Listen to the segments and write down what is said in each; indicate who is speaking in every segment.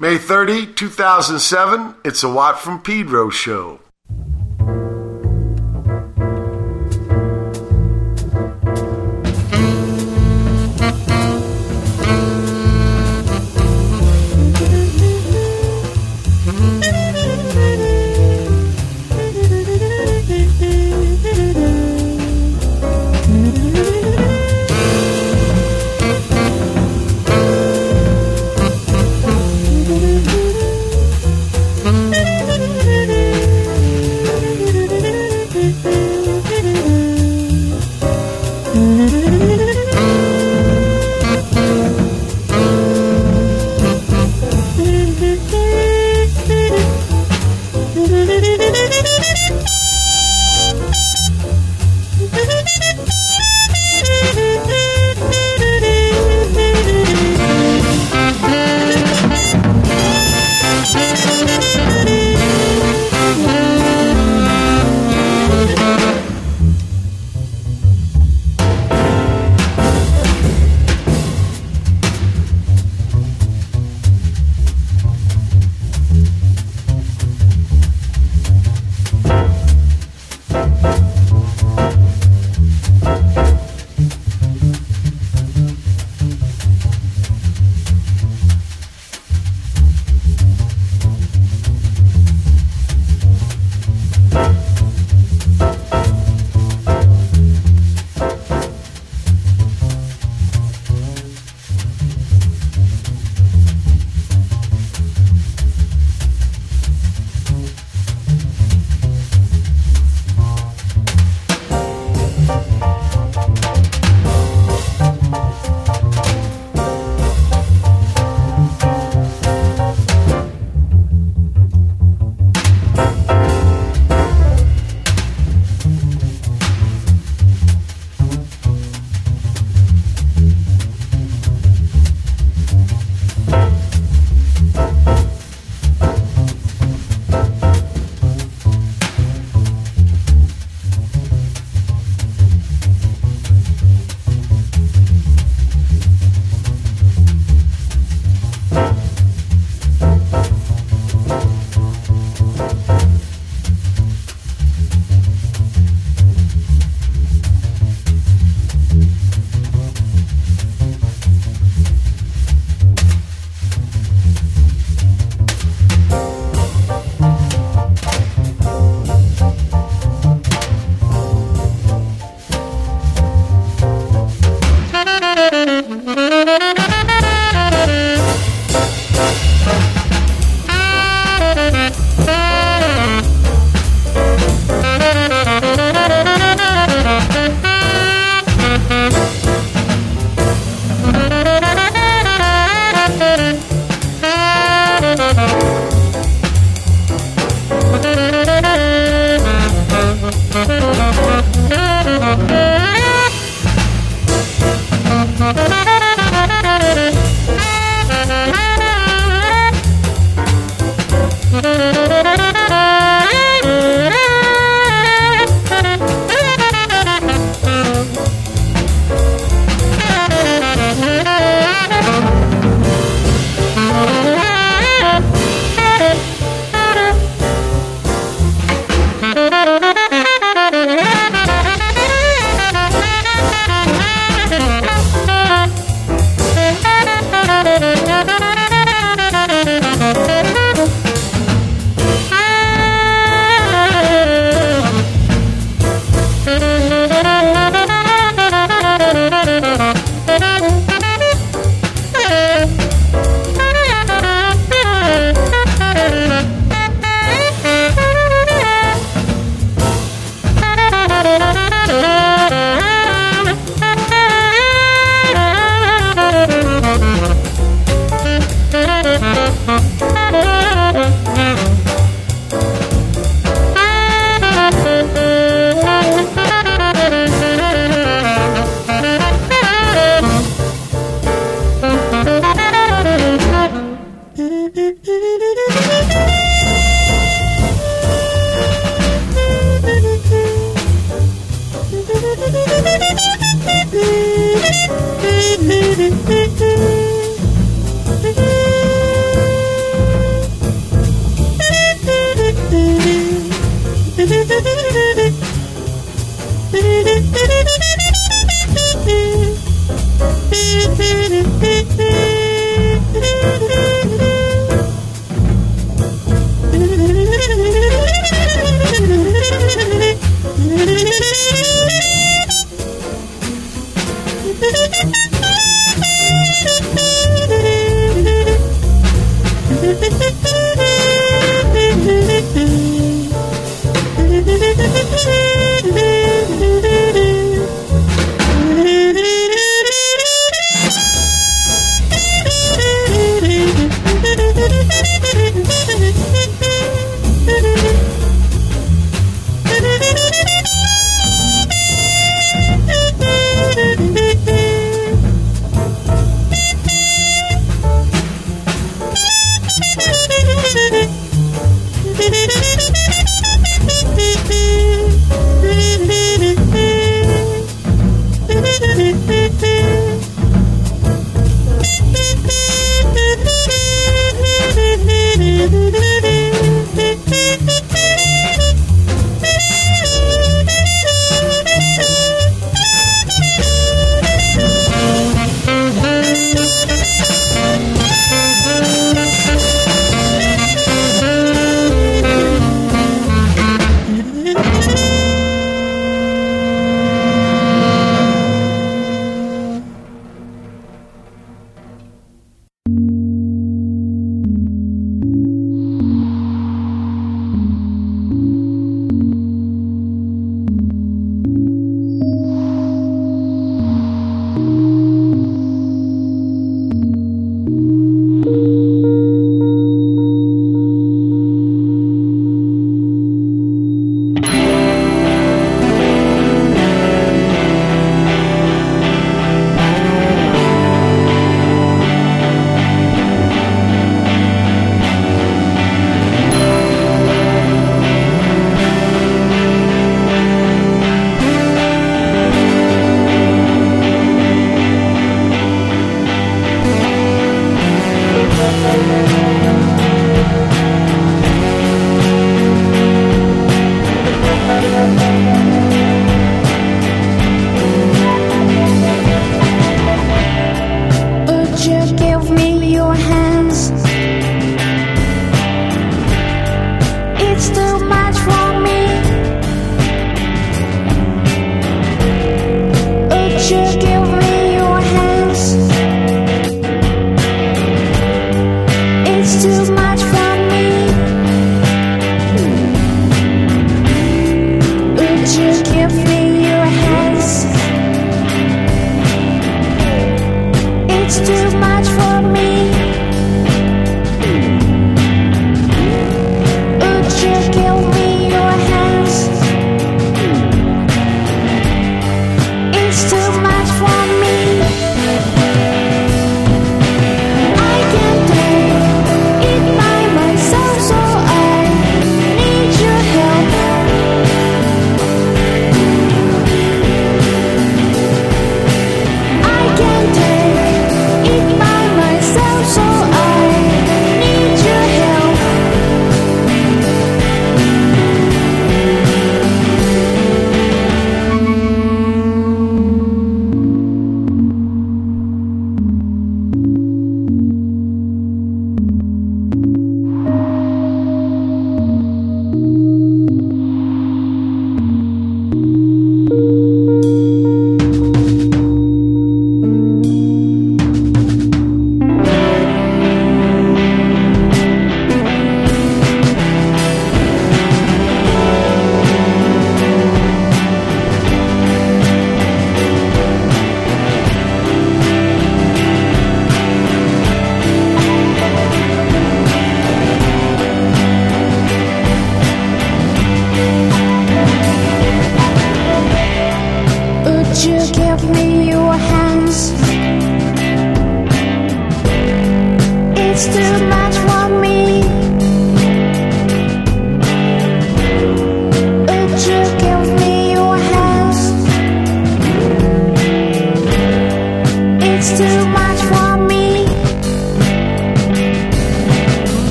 Speaker 1: May 30, 2007, it's a Watt from Pedro show.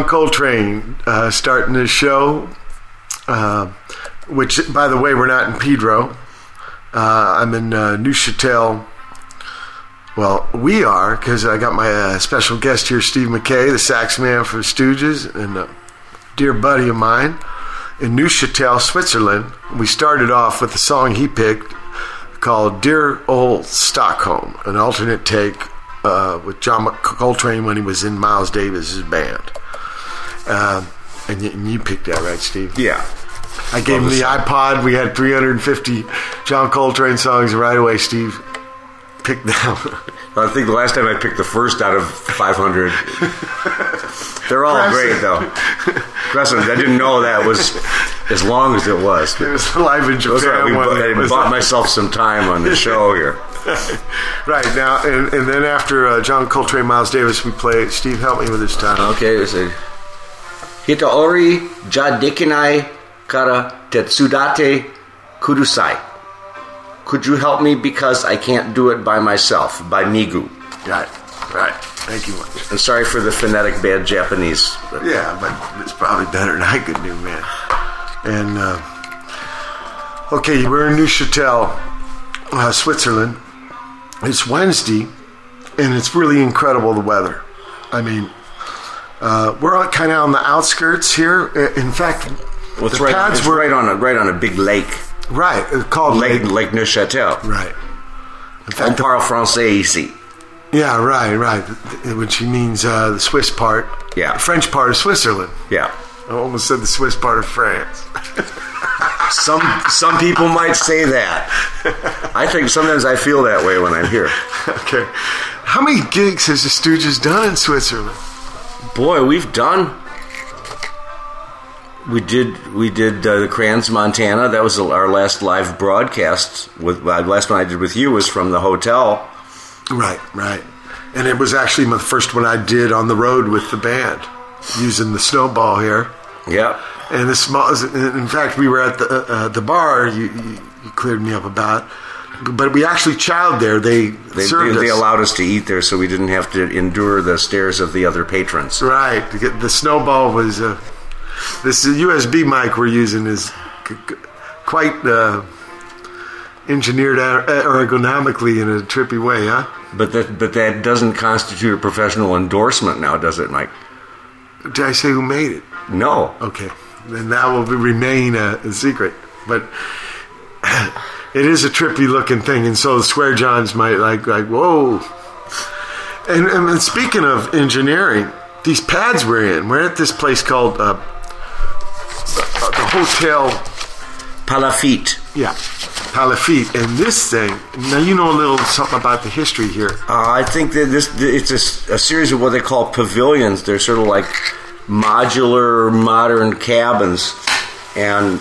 Speaker 1: John Coltrane uh, starting this show, uh, which, by the way, we're not in Pedro. Uh, I'm in uh, Neuchâtel. Well, we are because I got my uh, special guest here, Steve Mackay, the sax man for Stooges, and a dear buddy of mine in Neuchâtel, Switzerland. We started off with a song he picked called "Dear Old Stockholm," an alternate take uh, with John Coltrane when he was in Miles Davis's band. Um, and, you, and you picked that, right, Steve?
Speaker 2: Yeah.
Speaker 1: I gave
Speaker 2: Love
Speaker 1: him
Speaker 2: the
Speaker 1: iPod. We had 350 John Coltrane songs right away, Steve. Picked that.
Speaker 2: I think the last time I picked the first out of 500. They're all great, though. Crescent, I didn't know that was as long as it was.
Speaker 1: It was live in Japan. Right.
Speaker 2: We
Speaker 1: one,
Speaker 2: I bought myself some time on the show here.
Speaker 1: right now, and, and then after uh, John Coltrane, Miles Davis, we play. Steve, help me with this time.
Speaker 2: Okay, it was a Hitaori ja dekinai kara tetsudate kudasai. Could you help me because I can't do it by myself, by Migu.
Speaker 1: Got it. Right. Thank you much.
Speaker 2: And sorry for the phonetic bad Japanese. but-
Speaker 1: Yeah, but it's probably better than I could do, man. And uh, okay, we're in Neuchâtel, uh, Switzerland. It's Wednesday, and it's really incredible the weather. I mean, uh, we're kind of on the outskirts here. Uh, In fact,
Speaker 2: Well,
Speaker 1: the
Speaker 2: right,
Speaker 1: pads
Speaker 2: it's
Speaker 1: were
Speaker 2: right on a right on a big lake,
Speaker 1: right. It's called
Speaker 2: Lake
Speaker 1: Lake.
Speaker 2: Lake Neuchâtel.
Speaker 1: Right. In
Speaker 2: On
Speaker 1: fact, the-
Speaker 2: parle français ici.
Speaker 1: yeah, right, right. Which means uh, the Swiss part.
Speaker 2: Yeah.
Speaker 1: The French part of Switzerland.
Speaker 2: Yeah.
Speaker 1: I almost said the Swiss part of France.
Speaker 2: Some some people might say that. I think sometimes I feel that way when I'm here.
Speaker 1: Okay. How many gigs has the Stooges done in Switzerland?
Speaker 2: Boy, we've done. We did. We did uh, the Crans, Montana. That was our last live broadcast. With uh, last one I did with you was from the hotel.
Speaker 1: Right, right. And it was actually my first one I did on the road with the band, using the snowball here.
Speaker 2: Yeah.
Speaker 1: And the small, in fact, we were at the uh, uh, the bar you, you cleared me up about, but we actually chowed there. They,
Speaker 2: They, they, they allowed us to eat there, so we didn't have to endure the stares of the other patrons.
Speaker 1: Right. The snowball was uh, this USB mic we're using is quite uh, engineered er- ergonomically in a trippy way, huh?
Speaker 2: But that but that doesn't constitute a professional endorsement now, does it, Mike?
Speaker 1: Did I say who made it?
Speaker 2: No.
Speaker 1: Okay, then that will be, remain a, a secret. But it is a trippy looking thing, and so the square johns might like like whoa. And, and speaking of engineering, these pads we're in, we're at this place called uh, the, Hotel
Speaker 2: Palafitte.
Speaker 1: Yeah, Palafitte. And this thing, now you know a little something about the history here.
Speaker 2: Uh, I think that this it's a series of what they call pavilions. They're sort of like modular modern cabins, and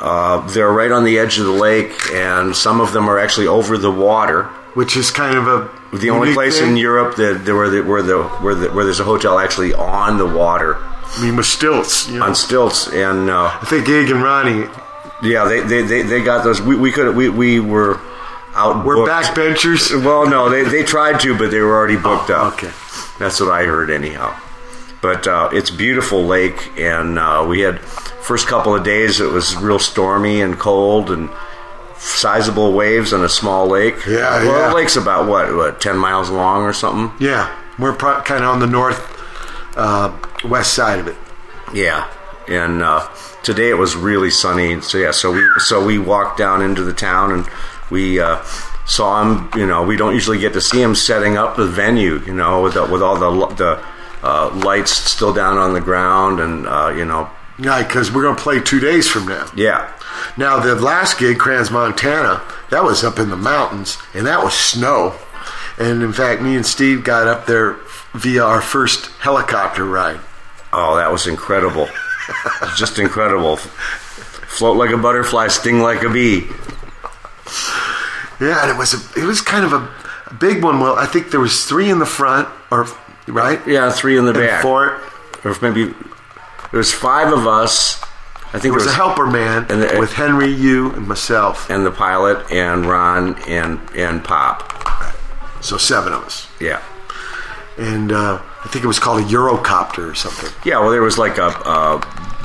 Speaker 2: uh, they're right on the edge of the lake. And some of them are actually over the water.
Speaker 1: Which is kind of a
Speaker 2: The only place
Speaker 1: thing.
Speaker 2: in Europe that there where the, where the where the where there's a hotel actually on the water
Speaker 1: I mean, with stilts. You know?
Speaker 2: on stilts, and uh,
Speaker 1: I think Ig and Ronnie
Speaker 2: yeah, they, they, they, they got those. We, we could we, we were out.
Speaker 1: We're backbenchers.
Speaker 2: Well, no, they, they tried to, but they were already booked
Speaker 1: Oh,
Speaker 2: up.
Speaker 1: okay.
Speaker 2: That's what I heard, anyhow. But uh, it's beautiful lake, and uh, we had first couple of days it was real stormy and cold and sizable waves on a small lake.
Speaker 1: Yeah,
Speaker 2: well,
Speaker 1: yeah.
Speaker 2: the lake's about what, what ten miles long or something.
Speaker 1: Yeah, we're pro- kind of on the north uh, west side of it.
Speaker 2: Yeah, and uh, today it was really sunny. So yeah, so we so we walked down into the town and we uh, saw him. You know, we don't usually get to see him setting up the venue. You know, with the, with all the the uh, lights still down on the ground, and uh, you know,
Speaker 1: Yeah, because we're going to play two days from now.
Speaker 2: yeah,
Speaker 1: Now, the last gig, Crans, Montana, that was up in the mountains, and that was snow. And in fact, me and Steve got up there via our first helicopter ride.
Speaker 2: oh, that was incredible, just incredible. Float like a butterfly, sting like a bee.
Speaker 1: Yeah, and it was a, it was kind of a, a big one. Well, I think there was three in the front, or right?
Speaker 2: Yeah, three in the
Speaker 1: And
Speaker 2: back,
Speaker 1: four.
Speaker 2: or maybe there was five of us. I think
Speaker 1: There was
Speaker 2: it
Speaker 1: a helper man
Speaker 2: and the-
Speaker 1: with Henry, you, and myself.
Speaker 2: and the pilot and Ron and and Pop.
Speaker 1: So seven of us.
Speaker 2: Yeah.
Speaker 1: And uh, I think it was called a Eurocopter or something.
Speaker 2: Yeah, well, there was like a. Uh,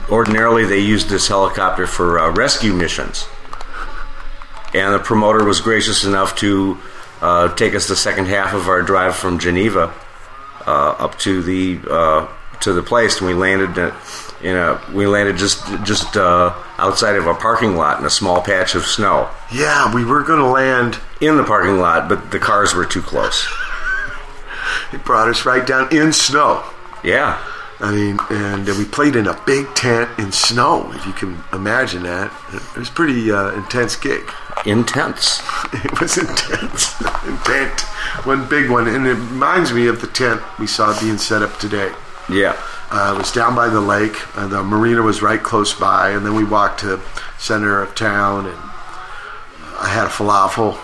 Speaker 2: ordinarily, they used this helicopter for uh, rescue missions, and the promoter was gracious enough to uh, take us the second half of our drive from Geneva up to the uh, to the place, and we landed in- in a we landed just just uh, outside of a parking lot in a small patch of snow
Speaker 1: Yeah, we were going to land.
Speaker 2: in the parking lot, but the cars were too close.
Speaker 1: It brought us right down in snow.
Speaker 2: Yeah,
Speaker 1: I mean, and uh, we played in a big tent in snow, if you can imagine that. It was a pretty uh, intense gig.
Speaker 2: Intense.
Speaker 1: It was intense. Intent. One big one. And it reminds me of the tent we saw being set up today.
Speaker 2: Yeah.
Speaker 1: Uh, it was down by the lake. Uh, the marina was right close by, and then we walked to center of town, and I had a falafel.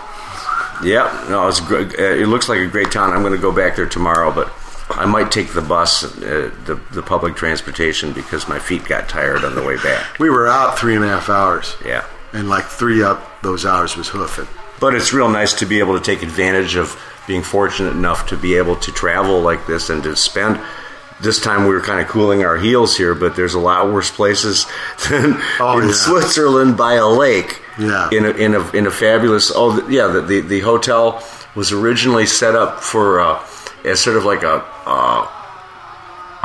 Speaker 2: Yeah, no, it's great. Uh, it looks like a great town. I'm going to go back there tomorrow, but I might take the bus, uh, the the public transportation, because my feet got tired on the way back.
Speaker 1: We were out three and a half hours,
Speaker 2: Yeah,
Speaker 1: and like three up those hours was hoofing.
Speaker 2: but it's real nice to be able to take advantage of being fortunate enough to be able to travel like this and to spend. This time we were kind of cooling our heels here, but there's a lot worse places than
Speaker 1: Oh,
Speaker 2: in
Speaker 1: yeah.
Speaker 2: Switzerland by a lake.
Speaker 1: Yeah.
Speaker 2: in a in a in a fabulous. Oh, yeah. The, the the hotel was originally set up for uh, as sort of like a uh,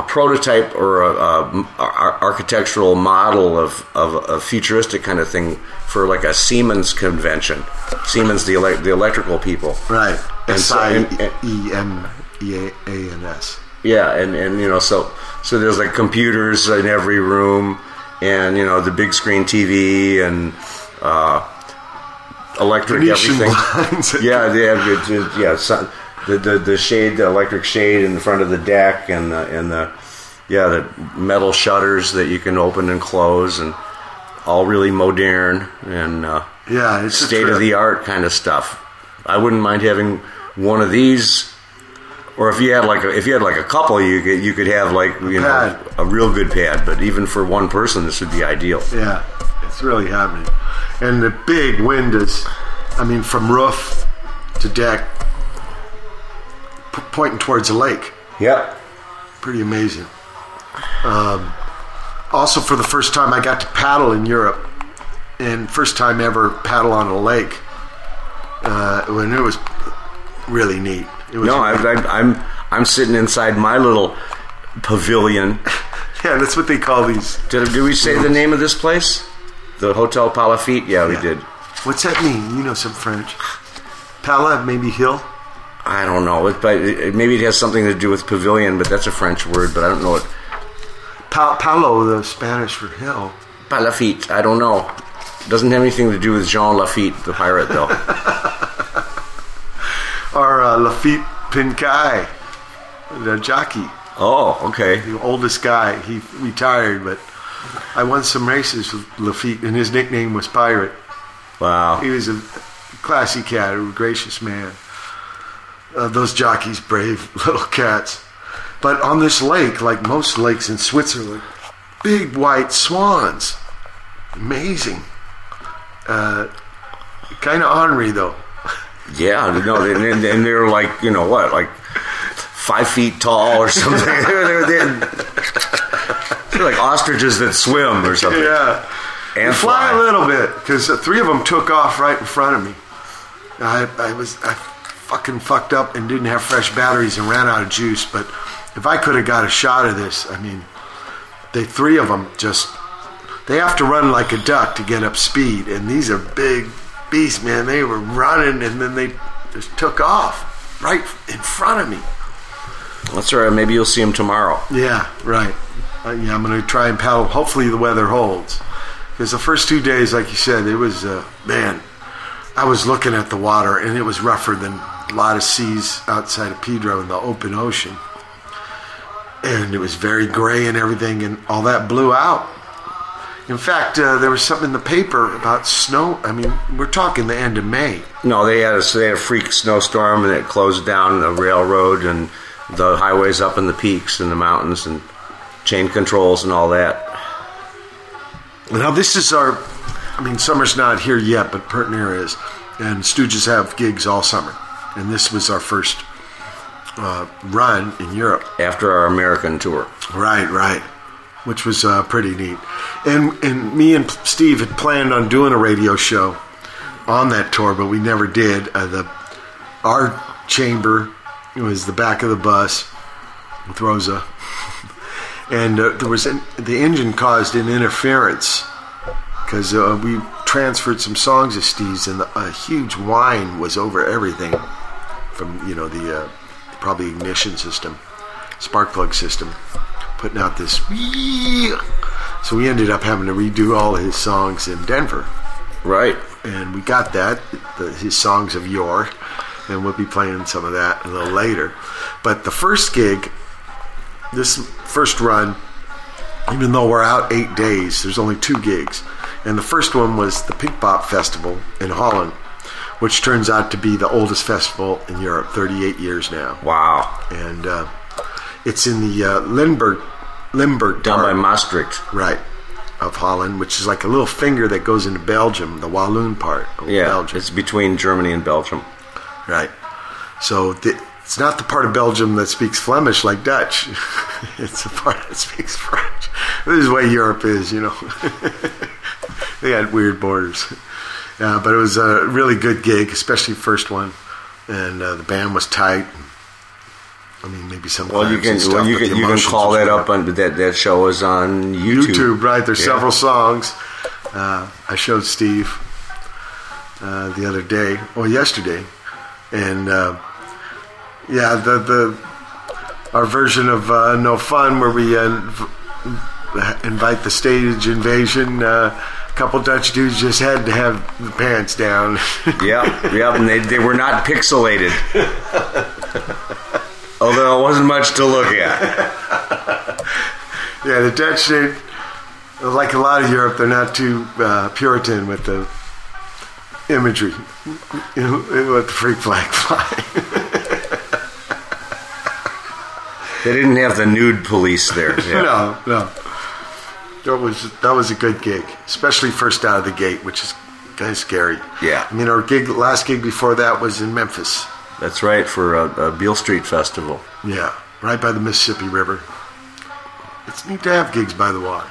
Speaker 2: a prototype or a, a, ar- architectural model of, of a futuristic kind of thing for like a Siemens convention. Siemens, the elec the electrical people.
Speaker 1: Right.
Speaker 2: And
Speaker 1: S I E M E A A N S.
Speaker 2: Yeah, and, and you know, so so there's like computers in every room, and you know the big screen TV and uh, electric
Speaker 1: Venetian
Speaker 2: everything. yeah, they have yeah, the, the the shade, the electric shade in the front of the deck, and the and the yeah the metal shutters that you can open and close, and all really modern and uh,
Speaker 1: Yeah, it's
Speaker 2: state of the art kind of stuff. I wouldn't mind having one of these, or if you had like a, if you had like a couple, you could you could have like you know
Speaker 1: pad.
Speaker 2: a real good pad. But even for one person, this would be ideal.
Speaker 1: Yeah, it's really happening. And the big wind is, I mean, from roof to deck, pointing towards the lake.
Speaker 2: Yep.
Speaker 1: Pretty amazing. Um, also, for the first time, I got to paddle in Europe, and first time ever paddle on a lake. Uh, when it was really neat. It was
Speaker 2: No, I, I, I'm I'm sitting inside my little pavilion.
Speaker 1: yeah, that's what they call these.
Speaker 2: Did, did we say the name of this place? The Hotel Palafitte? Yeah, we did.
Speaker 1: What's that mean? You know some French. Pala, maybe hill.
Speaker 2: I don't know, it, but it, maybe it has something to do with pavilion, but that's a French word. But I don't know what
Speaker 1: Pa- Palo, the Spanish for hill.
Speaker 2: Palafitte. I don't know. Doesn't have anything to do with Jean Lafitte, the pirate, though.
Speaker 1: Or uh, Laffit Pincay, the jockey,
Speaker 2: oh, okay.
Speaker 1: the oldest guy. He retired, but I won some races with Lafitte, and his nickname was Pirate.
Speaker 2: Wow.
Speaker 1: He was a classy cat, a gracious man. Uh, those jockeys, brave little cats. But on this lake, like most lakes in Switzerland, big white swans. Amazing. Uh, kind of ornery, though.
Speaker 2: Yeah, no, and, and they're like, you know what, like five feet tall or something. they're, they're, they're, they're like ostriches that swim or something.
Speaker 1: Yeah.
Speaker 2: And
Speaker 1: fly,
Speaker 2: fly.
Speaker 1: a little bit because three of them took off right in front of me. I, I was I fucking fucked up and didn't have fresh batteries and ran out of juice. But if I could have got a shot of this, I mean, they three of them just they have to run like a duck to get up speed, and these are big beasts, man. They were running and then they just took off right in front of me.
Speaker 2: That's all right. Maybe you'll see them tomorrow.
Speaker 1: Yeah, right. Uh, yeah, I'm going to try and paddle. Hopefully, the weather holds. Because the first two days, like you said, it was, uh, man, I was looking at the water and it was rougher than a lot of seas outside of Pedro in the open ocean. And it was very gray and everything, and all that blew out. In fact, uh, there was something in the paper about snow. I mean, we're talking the end of May.
Speaker 2: No, they had a they had a freak snowstorm and it closed down the railroad and the highways up in the peaks and the mountains and chain controls and all that.
Speaker 1: Now this is our. I mean, summer's not here yet, but Pertner is, and Stooges have gigs all summer, and this was our first uh, run in Europe.
Speaker 2: After our American tour,
Speaker 1: Right, right, which was uh, pretty neat. And and me and Steve had planned on doing a radio show on that tour, but we never did. Uh, the our chamber was the back of the bus with Rosa, and uh, there was an, the engine caused an interference because uh, we transferred some songs of Steve's, and the, a huge whine was over everything from you know the uh, probably ignition system, spark plug system. putting out this. So we ended up having to redo all his songs in Denver,
Speaker 2: Right.
Speaker 1: and we got that the, his songs of yore, and we'll be playing some of that a little later. But the first gig, this first run, even though we're out eight days, there's only two gigs, and the first one was the Pink Pop Festival in Holland, which turns out to be the oldest festival in Europe, 38 years now
Speaker 2: Wow.
Speaker 1: and uh, it's in the uh, Limburg, Limburg
Speaker 2: Down by Maastricht.
Speaker 1: right, of Holland, which is like a little finger that goes into Belgium, the Walloon part of
Speaker 2: Yeah.
Speaker 1: Belgium,
Speaker 2: It's between Germany and Belgium.
Speaker 1: right. So the, it's not the part of Belgium that speaks Flemish like Dutch. it's the part that speaks French. This is the way Europe is, you know. they had weird borders. Uh, but it was a really good gig, especially first one, and uh, the band was tight. I mean, maybe some.
Speaker 2: Well, you can
Speaker 1: stuff,
Speaker 2: well, you can you can call that up on that that show is on YouTube.
Speaker 1: YouTube, right? There's
Speaker 2: Yeah.
Speaker 1: several songs. Uh, I showed Steve uh, the other day, or yesterday, and uh, yeah, the the our version of uh, No Fun, where we uh, invite the stage invasion. A couple Dutch dudes just had to have the pants down.
Speaker 2: Yeah, yeah, and they, they were not pixelated. Although it wasn't much to look at.
Speaker 1: yeah, the Dutch, they, like a lot of Europe, they're not too uh, Puritan with the imagery. You know, let the freak flag fly.
Speaker 2: They didn't have the nude police there. Yeah.
Speaker 1: No, no. That was that was a good gig, especially first out of the gate, which is kind of scary.
Speaker 2: Yeah.
Speaker 1: I mean, our gig, last gig before that was in Memphis.
Speaker 2: That's right for a, a Beale Street Festival.
Speaker 1: Yeah, right by the Mississippi River. It's neat to have gigs by the water,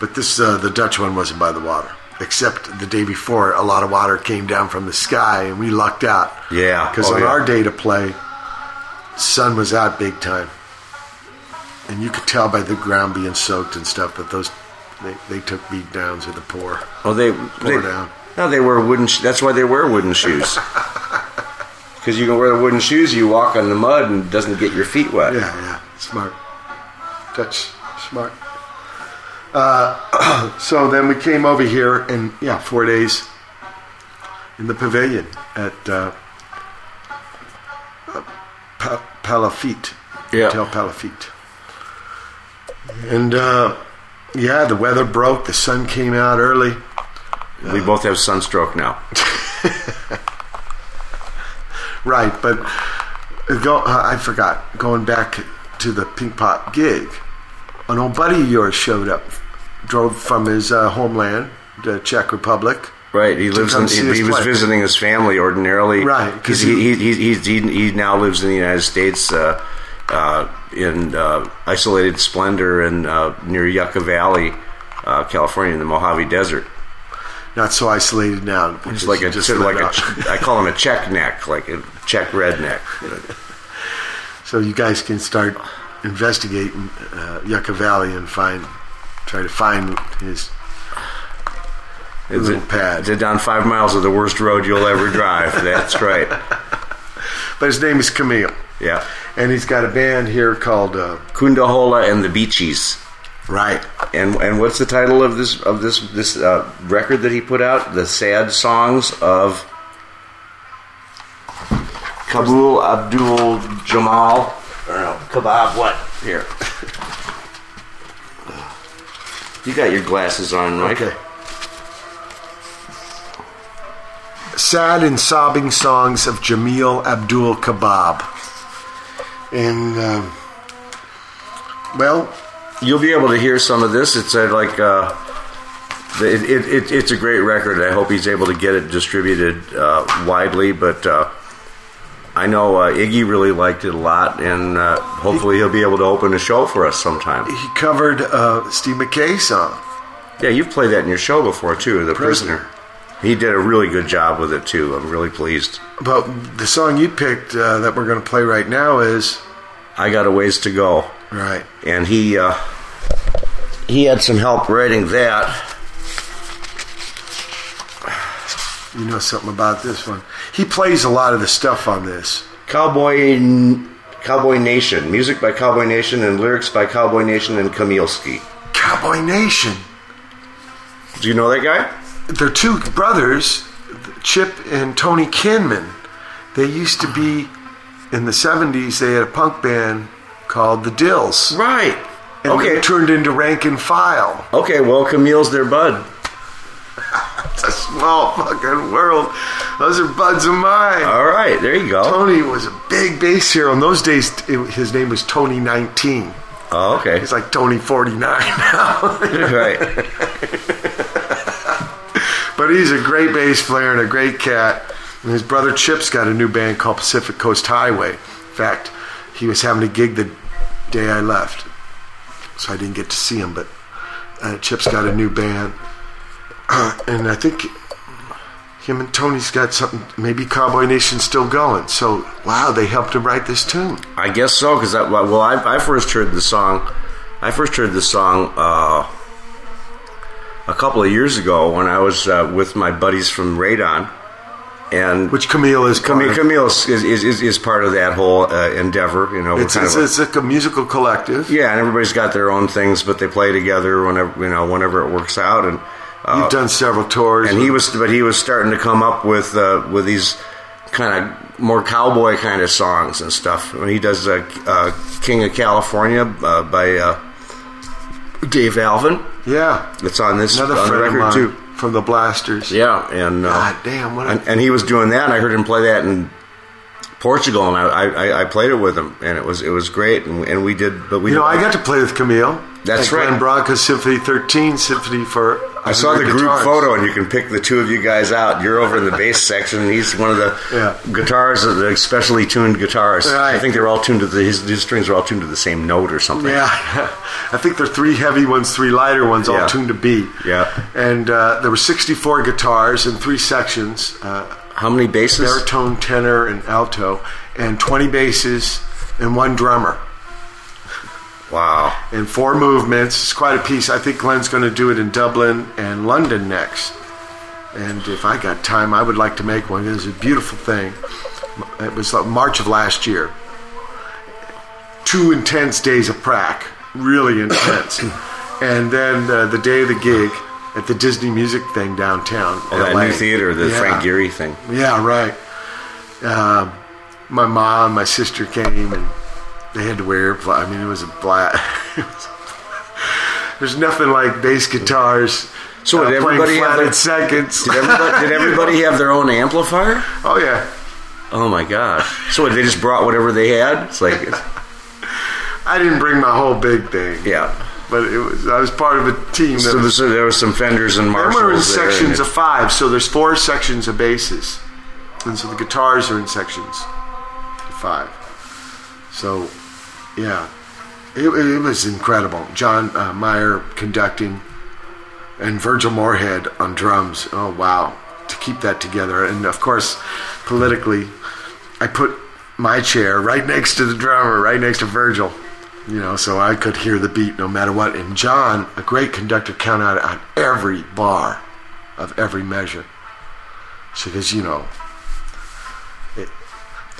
Speaker 1: but this uh, the Dutch one wasn't by the water. Except the day before, a lot of water came down from the sky, and we lucked out.
Speaker 2: Yeah.
Speaker 1: Because
Speaker 2: Oh,
Speaker 1: on
Speaker 2: yeah.
Speaker 1: our day to play, sun was out big time, and you could tell by the ground being soaked and stuff that those they, they took beat downs with the poor.
Speaker 2: Oh, they,
Speaker 1: Pour
Speaker 2: they
Speaker 1: down.
Speaker 2: no, they wear wooden. That's why they wear wooden shoes. Because you can wear the wooden shoes, you walk on the mud and it doesn't get your feet wet.
Speaker 1: Yeah, yeah, smart. Dutch, smart. Uh, so then we came over here, and yeah, four days in the pavilion at uh, Pa- Palafitte,
Speaker 2: Yeah.
Speaker 1: Hotel Palafitte. And uh, yeah, the weather broke. The sun came out early.
Speaker 2: We both have sunstroke now.
Speaker 1: Right, but go, uh, I forgot. Going back to the Pink Pop gig, an old buddy of yours showed up, drove from his uh, homeland, the Czech Republic.
Speaker 2: Right, he lives in. He, he was visiting his family ordinarily.
Speaker 1: Right, 'cause
Speaker 2: because he he, he, he he now lives in the United States uh, uh, in uh, isolated splendor in uh, near Yucca Valley, uh, California, in the Mojave Desert.
Speaker 1: Not so isolated now.
Speaker 2: It's like a
Speaker 1: just
Speaker 2: sort of like a. I call him a Czech neck, like a Czech redneck.
Speaker 1: so you guys can start investigating uh, Yucca Valley and find, try to find his.
Speaker 2: It's
Speaker 1: Little
Speaker 2: a-
Speaker 1: pad.
Speaker 2: It's down five miles of the worst road you'll ever drive. That's right.
Speaker 1: But his name is Camille,
Speaker 2: Yeah,
Speaker 1: and he's got a band here called. Uh,
Speaker 2: Koonda Holaa and the Beetchees.
Speaker 1: right.
Speaker 2: And and what's the title of this of this this uh, record that he put out? The sad songs of Kabul Abdul Jamal. Or no, Kebab. What here? You got your glasses on, right?
Speaker 1: Okay. Sad and sobbing songs of Jamil Abdul Kebab. And, um, well,
Speaker 2: You'll be able to hear some of this. It's uh, like uh, it, it, it, it's a great record. I hope he's able to get it distributed uh, widely. But uh, I know uh, Iggy really liked it a lot, and uh, hopefully he'll be able to open a show for us sometime.
Speaker 1: he covered uh, Steve Mackay song.
Speaker 2: Yeah, you've played that in your show before too, The
Speaker 1: Prisoner.
Speaker 2: Prisoner. He did a really good job with it too. I'm really pleased.
Speaker 1: But the song you picked uh, that we're going to play right now is
Speaker 2: I got a ways to go,
Speaker 1: right.
Speaker 2: and he uh, he had some help writing that.
Speaker 1: You know something about this one. He plays a lot of the stuff on this.
Speaker 2: Cowboy Cowboy Nation. Music by Cowboy Nation and lyrics by Cowboy Nation and Kamilski.
Speaker 1: Cowboy Nation.
Speaker 2: Do you know that guy?
Speaker 1: They're two brothers, Chip and Tony Kinman. They used to be in the 70s, they had a punk band called The Dils.
Speaker 2: Right.
Speaker 1: And
Speaker 2: okay.
Speaker 1: they turned into Rank and File.
Speaker 2: okay, well, Camille's their bud.
Speaker 1: It's a small fucking world. Those are buds of mine.
Speaker 2: All right, there you go.
Speaker 1: Tony was a big bass hero. In those days, it, his name was Tony 19.
Speaker 2: Oh, okay.
Speaker 1: He's like Tony 49 now.
Speaker 2: right.
Speaker 1: but he's a great bass player and a great cat. And his brother Chip's got a new band called Pacific Coast Highway. In fact, he was having a gig the day I left. So I didn't get to see him, but uh, Chip's got a new band. and I think him and Tony's got something, maybe Cowboy Nation's still going. So, wow, they helped him write this tune.
Speaker 2: I guess so, because well, I, I first heard the song. I first heard the song uh, a couple of years ago when I was uh, with my buddies from Radon, and
Speaker 1: Which Camille is
Speaker 2: Camille,
Speaker 1: part of.
Speaker 2: Camille is, is, is, is part of that whole uh, endeavor. You know,
Speaker 1: It's, it's,
Speaker 2: a-
Speaker 1: it's like a musical collective.
Speaker 2: yeah, and everybody's got their own things, but they play together whenever you know whenever it works out. And
Speaker 1: You've done several tours.
Speaker 2: and he was but he was starting to come up with uh, with these kind of more cowboy kind of songs and stuff when he does uh, uh, king of california uh, by uh, dave alvin
Speaker 1: yeah,
Speaker 2: it's on this
Speaker 1: another
Speaker 2: on the record
Speaker 1: mine
Speaker 2: too
Speaker 1: from the Blasters.
Speaker 2: yeah and uh,
Speaker 1: God damn, what a-
Speaker 2: and, and he was doing that and i heard him play that in portugal and i i, I played it with him and it was it was great and, and we did but we
Speaker 1: You know, I got to play with Camille.
Speaker 2: That's
Speaker 1: at
Speaker 2: right.
Speaker 1: Glenn Branca's Symphony 13 Symphony for.
Speaker 2: I saw the
Speaker 1: 100
Speaker 2: group
Speaker 1: guitars.
Speaker 2: photo, and you can pick the two of you guys out. You're over in the bass section, and he's one of the
Speaker 1: Yeah.
Speaker 2: guitars, the specially tuned guitars.
Speaker 1: Right.
Speaker 2: I think they're all tuned to the his, his strings are all tuned to the same note or something.
Speaker 1: Yeah, I think they're three heavy ones, three lighter ones, all
Speaker 2: Yeah.
Speaker 1: tuned to B.
Speaker 2: Yeah.
Speaker 1: And uh, there were 64 guitars in three sections uh,
Speaker 2: How many basses?
Speaker 1: baritone, tenor, and alto, and 20 basses, and one drummer.
Speaker 2: Wow.
Speaker 1: In four movements. It's quite a piece. I think Glenn's going to do it in Dublin and London next. And if I got time, I would like to make one. It was a beautiful thing. It was like March of last year. Two intense days of prac, really intense. and then uh, the day of the gig at the Disney Music thing downtown.
Speaker 2: Oh, that
Speaker 1: LA.
Speaker 2: new theater, the
Speaker 1: Yeah.
Speaker 2: Frank Gehry thing.
Speaker 1: Yeah, right. Um, my mom, and my sister came, and they had to wear. I mean, it was a black. There's nothing like bass guitars.
Speaker 2: So
Speaker 1: uh,
Speaker 2: did everybody have their-
Speaker 1: seconds?
Speaker 2: Did everybody, did everybody have their own amplifier?
Speaker 1: oh yeah.
Speaker 2: Oh my gosh! So they just brought whatever they had. It's like,
Speaker 1: I didn't bring my whole big thing.
Speaker 2: yeah.
Speaker 1: But it was. I was part of a team. That
Speaker 2: So,
Speaker 1: was,
Speaker 2: so there was some Fenders and
Speaker 1: and
Speaker 2: Marshalls.
Speaker 1: we're in sections of five, so there's four sections of basses, and so the guitars are in sections of five. So, yeah, it, it was incredible. John uh, Meyer conducting, and Virgil Moorhead on drums. Oh wow, to keep that together, and of course, politically, I put my chair right next to the drummer, right next to Virgil. You know, so I could hear the beat no matter what. And John, a great conductor, counted on every bar of every measure. So, because you know,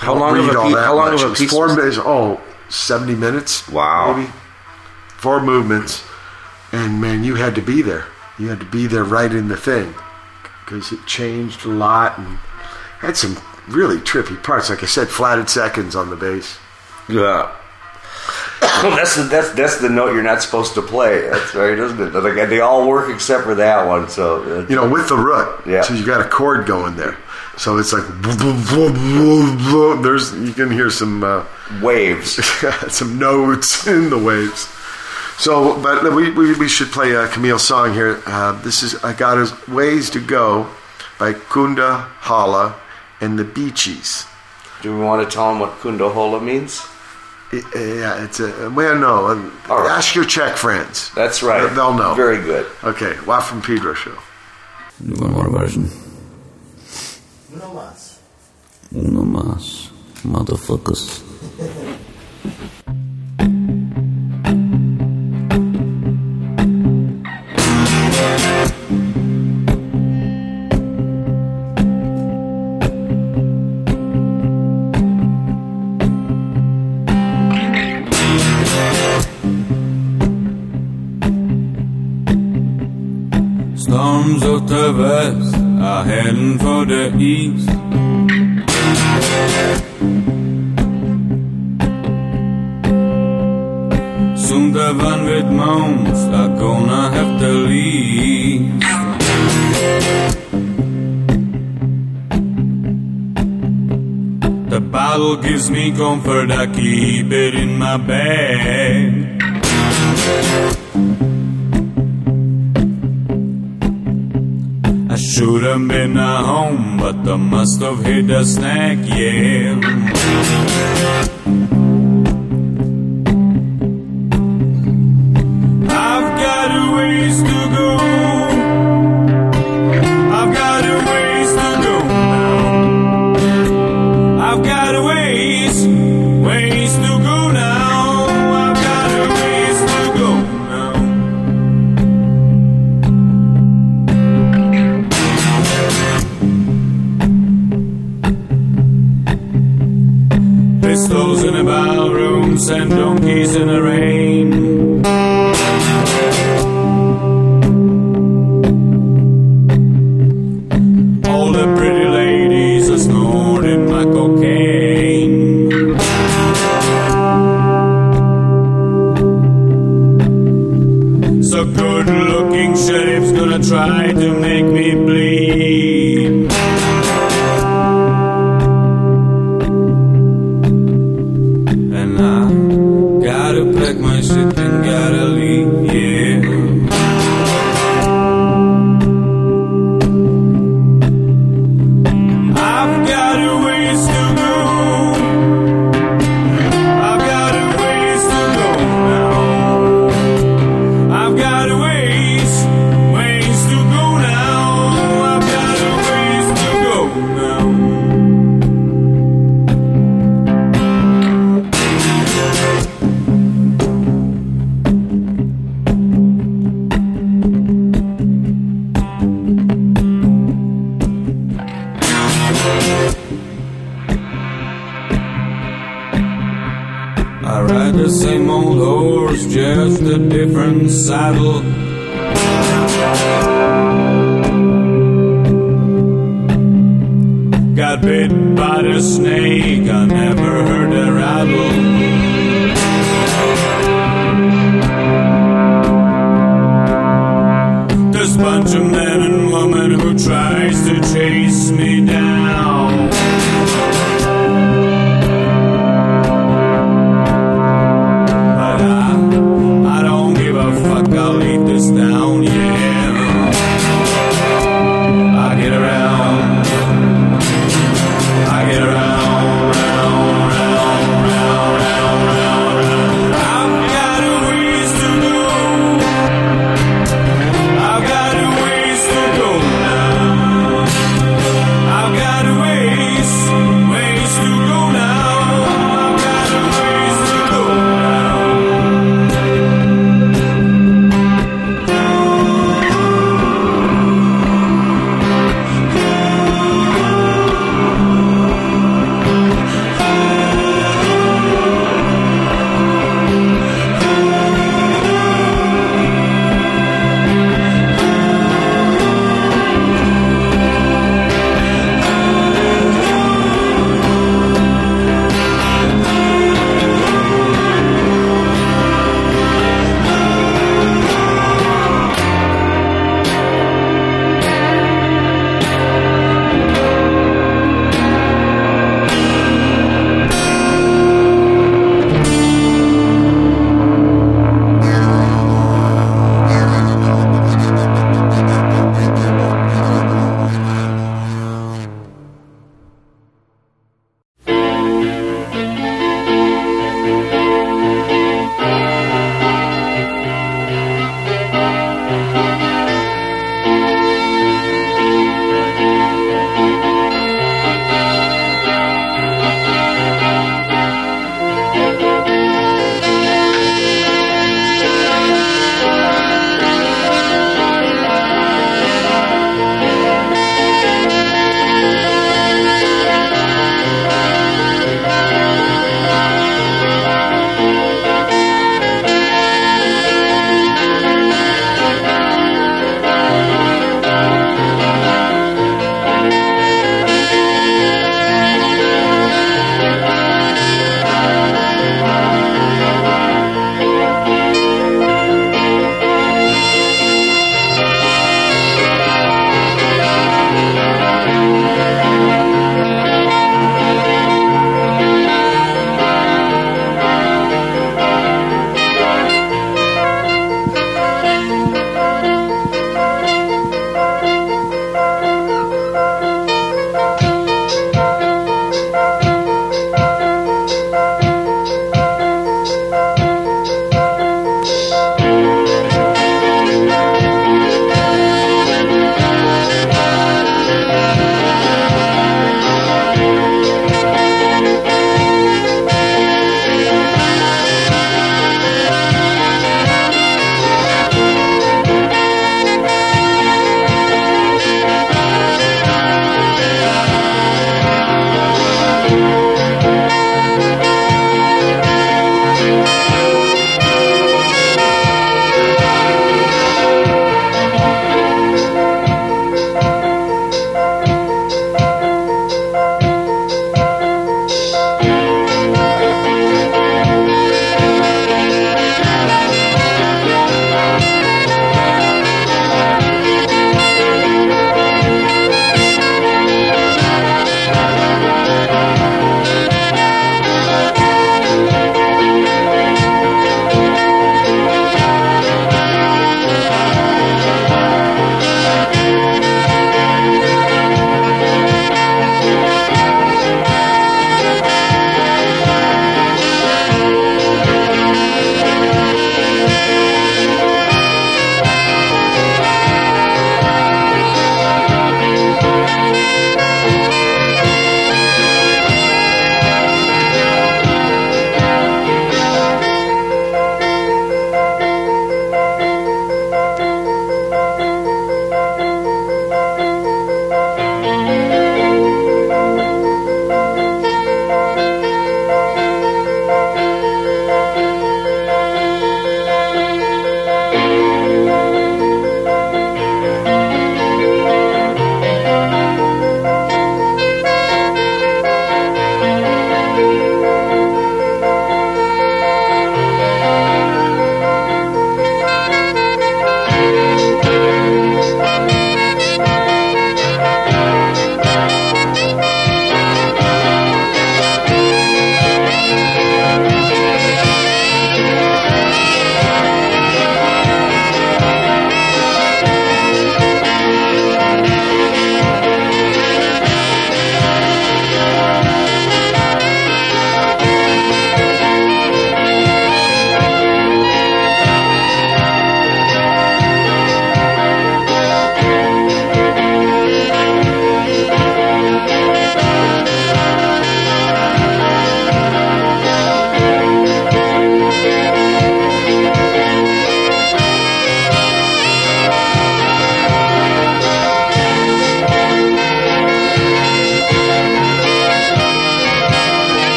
Speaker 2: How long of a piece? How long of a piece?
Speaker 1: Four minutes. Oh, 70 minutes.
Speaker 2: Wow.
Speaker 1: Maybe four movements, and man, you had to be there. You had to be there right in the thing because it changed a lot and had some really trippy parts. Like I said, flatted seconds on the bass.
Speaker 2: Yeah. that's the that's that's the note you're not supposed to play. That's right, isn't it? Like, they all work except for that one. So
Speaker 1: you know, with the root.
Speaker 2: Yeah.
Speaker 1: So you got a chord going there. So it's like there's you can hear some uh,
Speaker 2: waves.
Speaker 1: some notes in the waves. So, but we, we, we should play a Camille song here. Uh, this is I Got His Ways to Go by Koonda Holaa and the Beetchees.
Speaker 2: Do we want to tell them what Koonda Holaa means?
Speaker 1: I- yeah, it's a well, no. uh,
Speaker 2: All right.
Speaker 1: Ask your Czech friends.
Speaker 2: That's right.
Speaker 1: They'll know.
Speaker 2: Very good.
Speaker 1: Okay, Watt from Pedro show.
Speaker 3: You want more version? No más. No más, motherfuckers.
Speaker 4: Storms of the west are heading for the east. Soon the van with moms are gonna have to leave. The bottle gives me comfort, I keep it in my bag. Should have been a home, but the must have hit a snack, yeah.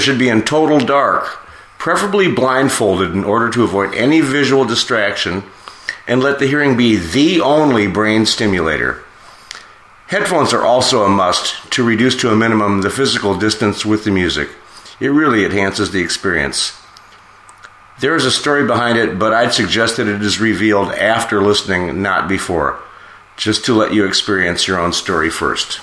Speaker 2: Should be in total dark, preferably blindfolded in order to avoid any visual distraction, and let the hearing be the only brain stimulator. Headphones are also a must to reduce to a minimum the physical distance with the music. It really enhances the experience. There is a story behind it, but I'd suggest that it is revealed after listening, not before, just to let you experience your own story first.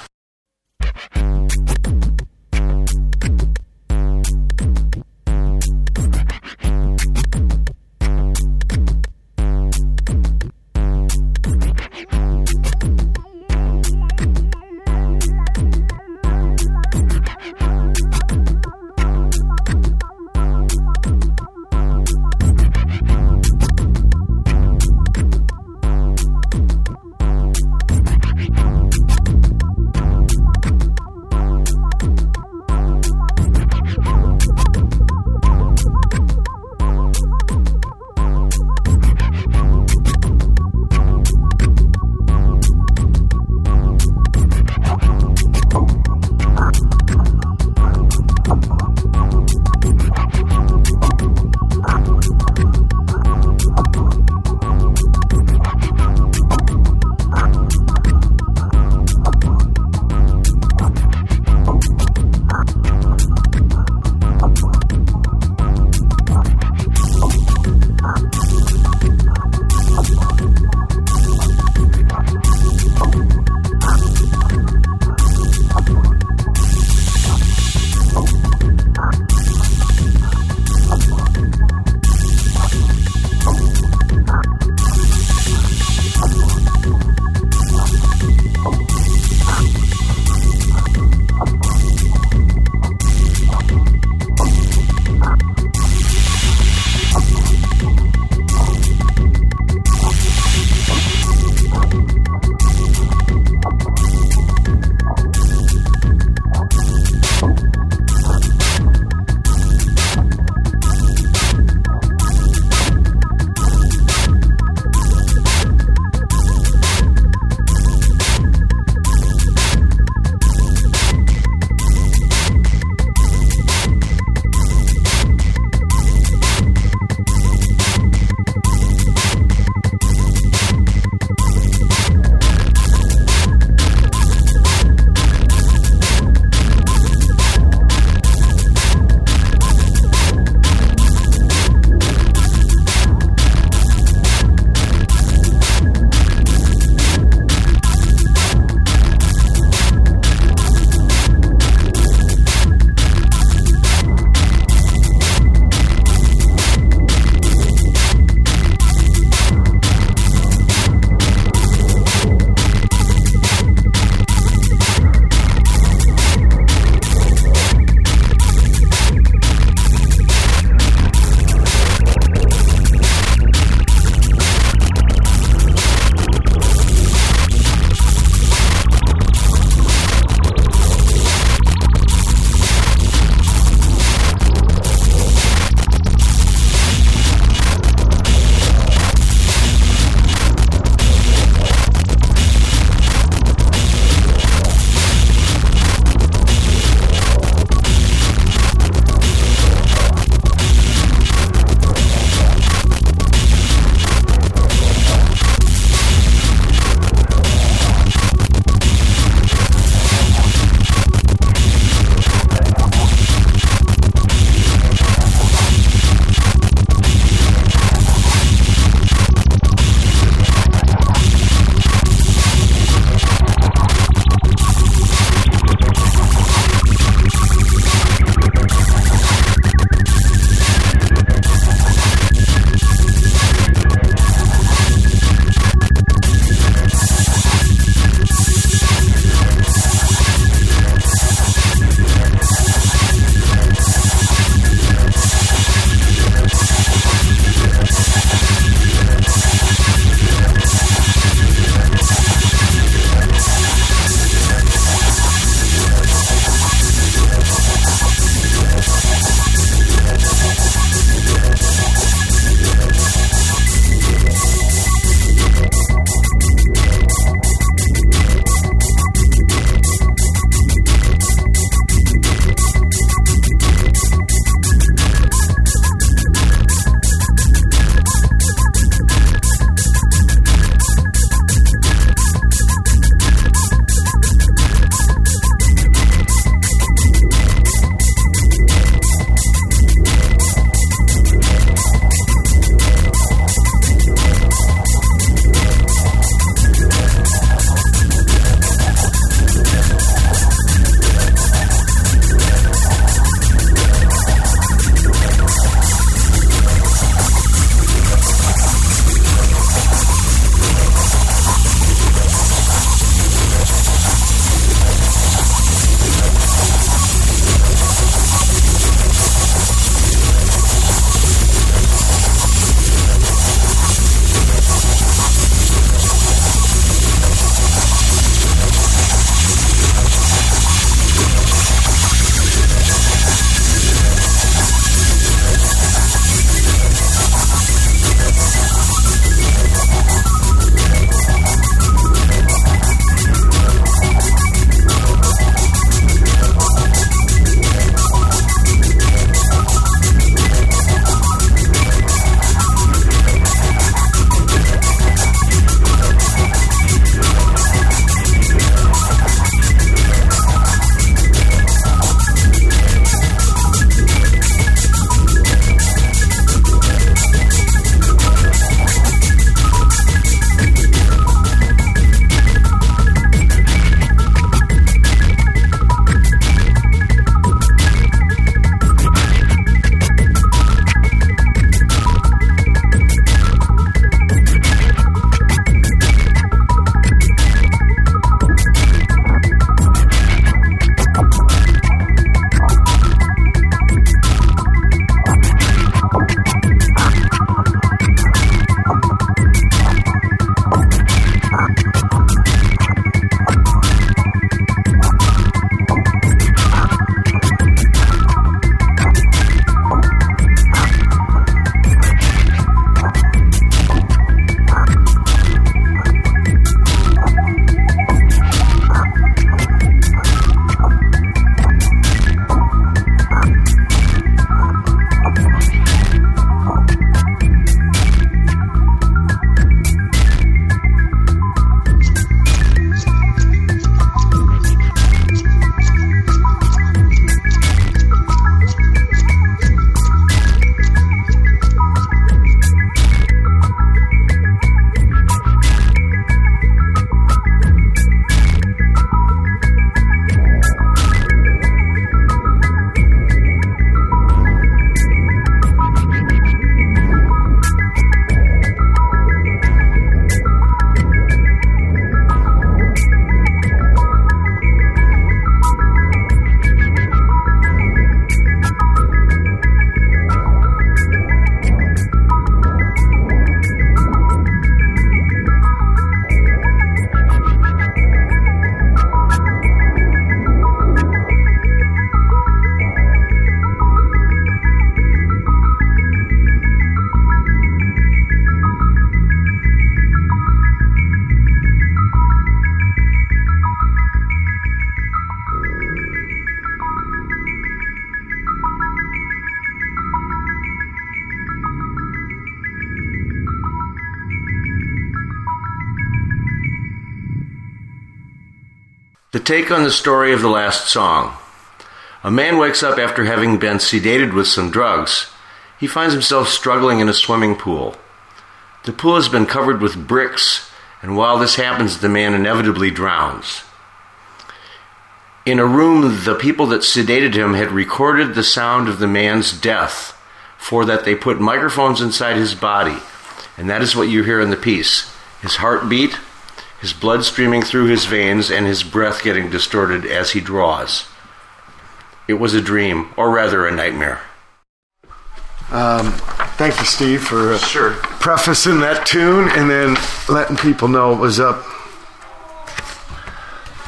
Speaker 2: Take on the story of the last song. A man wakes up after having been sedated with some drugs. He finds himself struggling in a swimming pool. The pool has been covered with bricks, and while this happens, the man inevitably drowns. In a room, the people that sedated him had recorded the sound of the man's death, for that they put microphones inside his body, and that is what you hear in the piece his heartbeat, his blood streaming through his veins, and his breath getting distorted as he draws. It was a dream, or rather a nightmare.
Speaker 1: Um, Thank you, Steve, for uh,
Speaker 2: Sure.
Speaker 1: prefacing that tune and then letting people know it was up.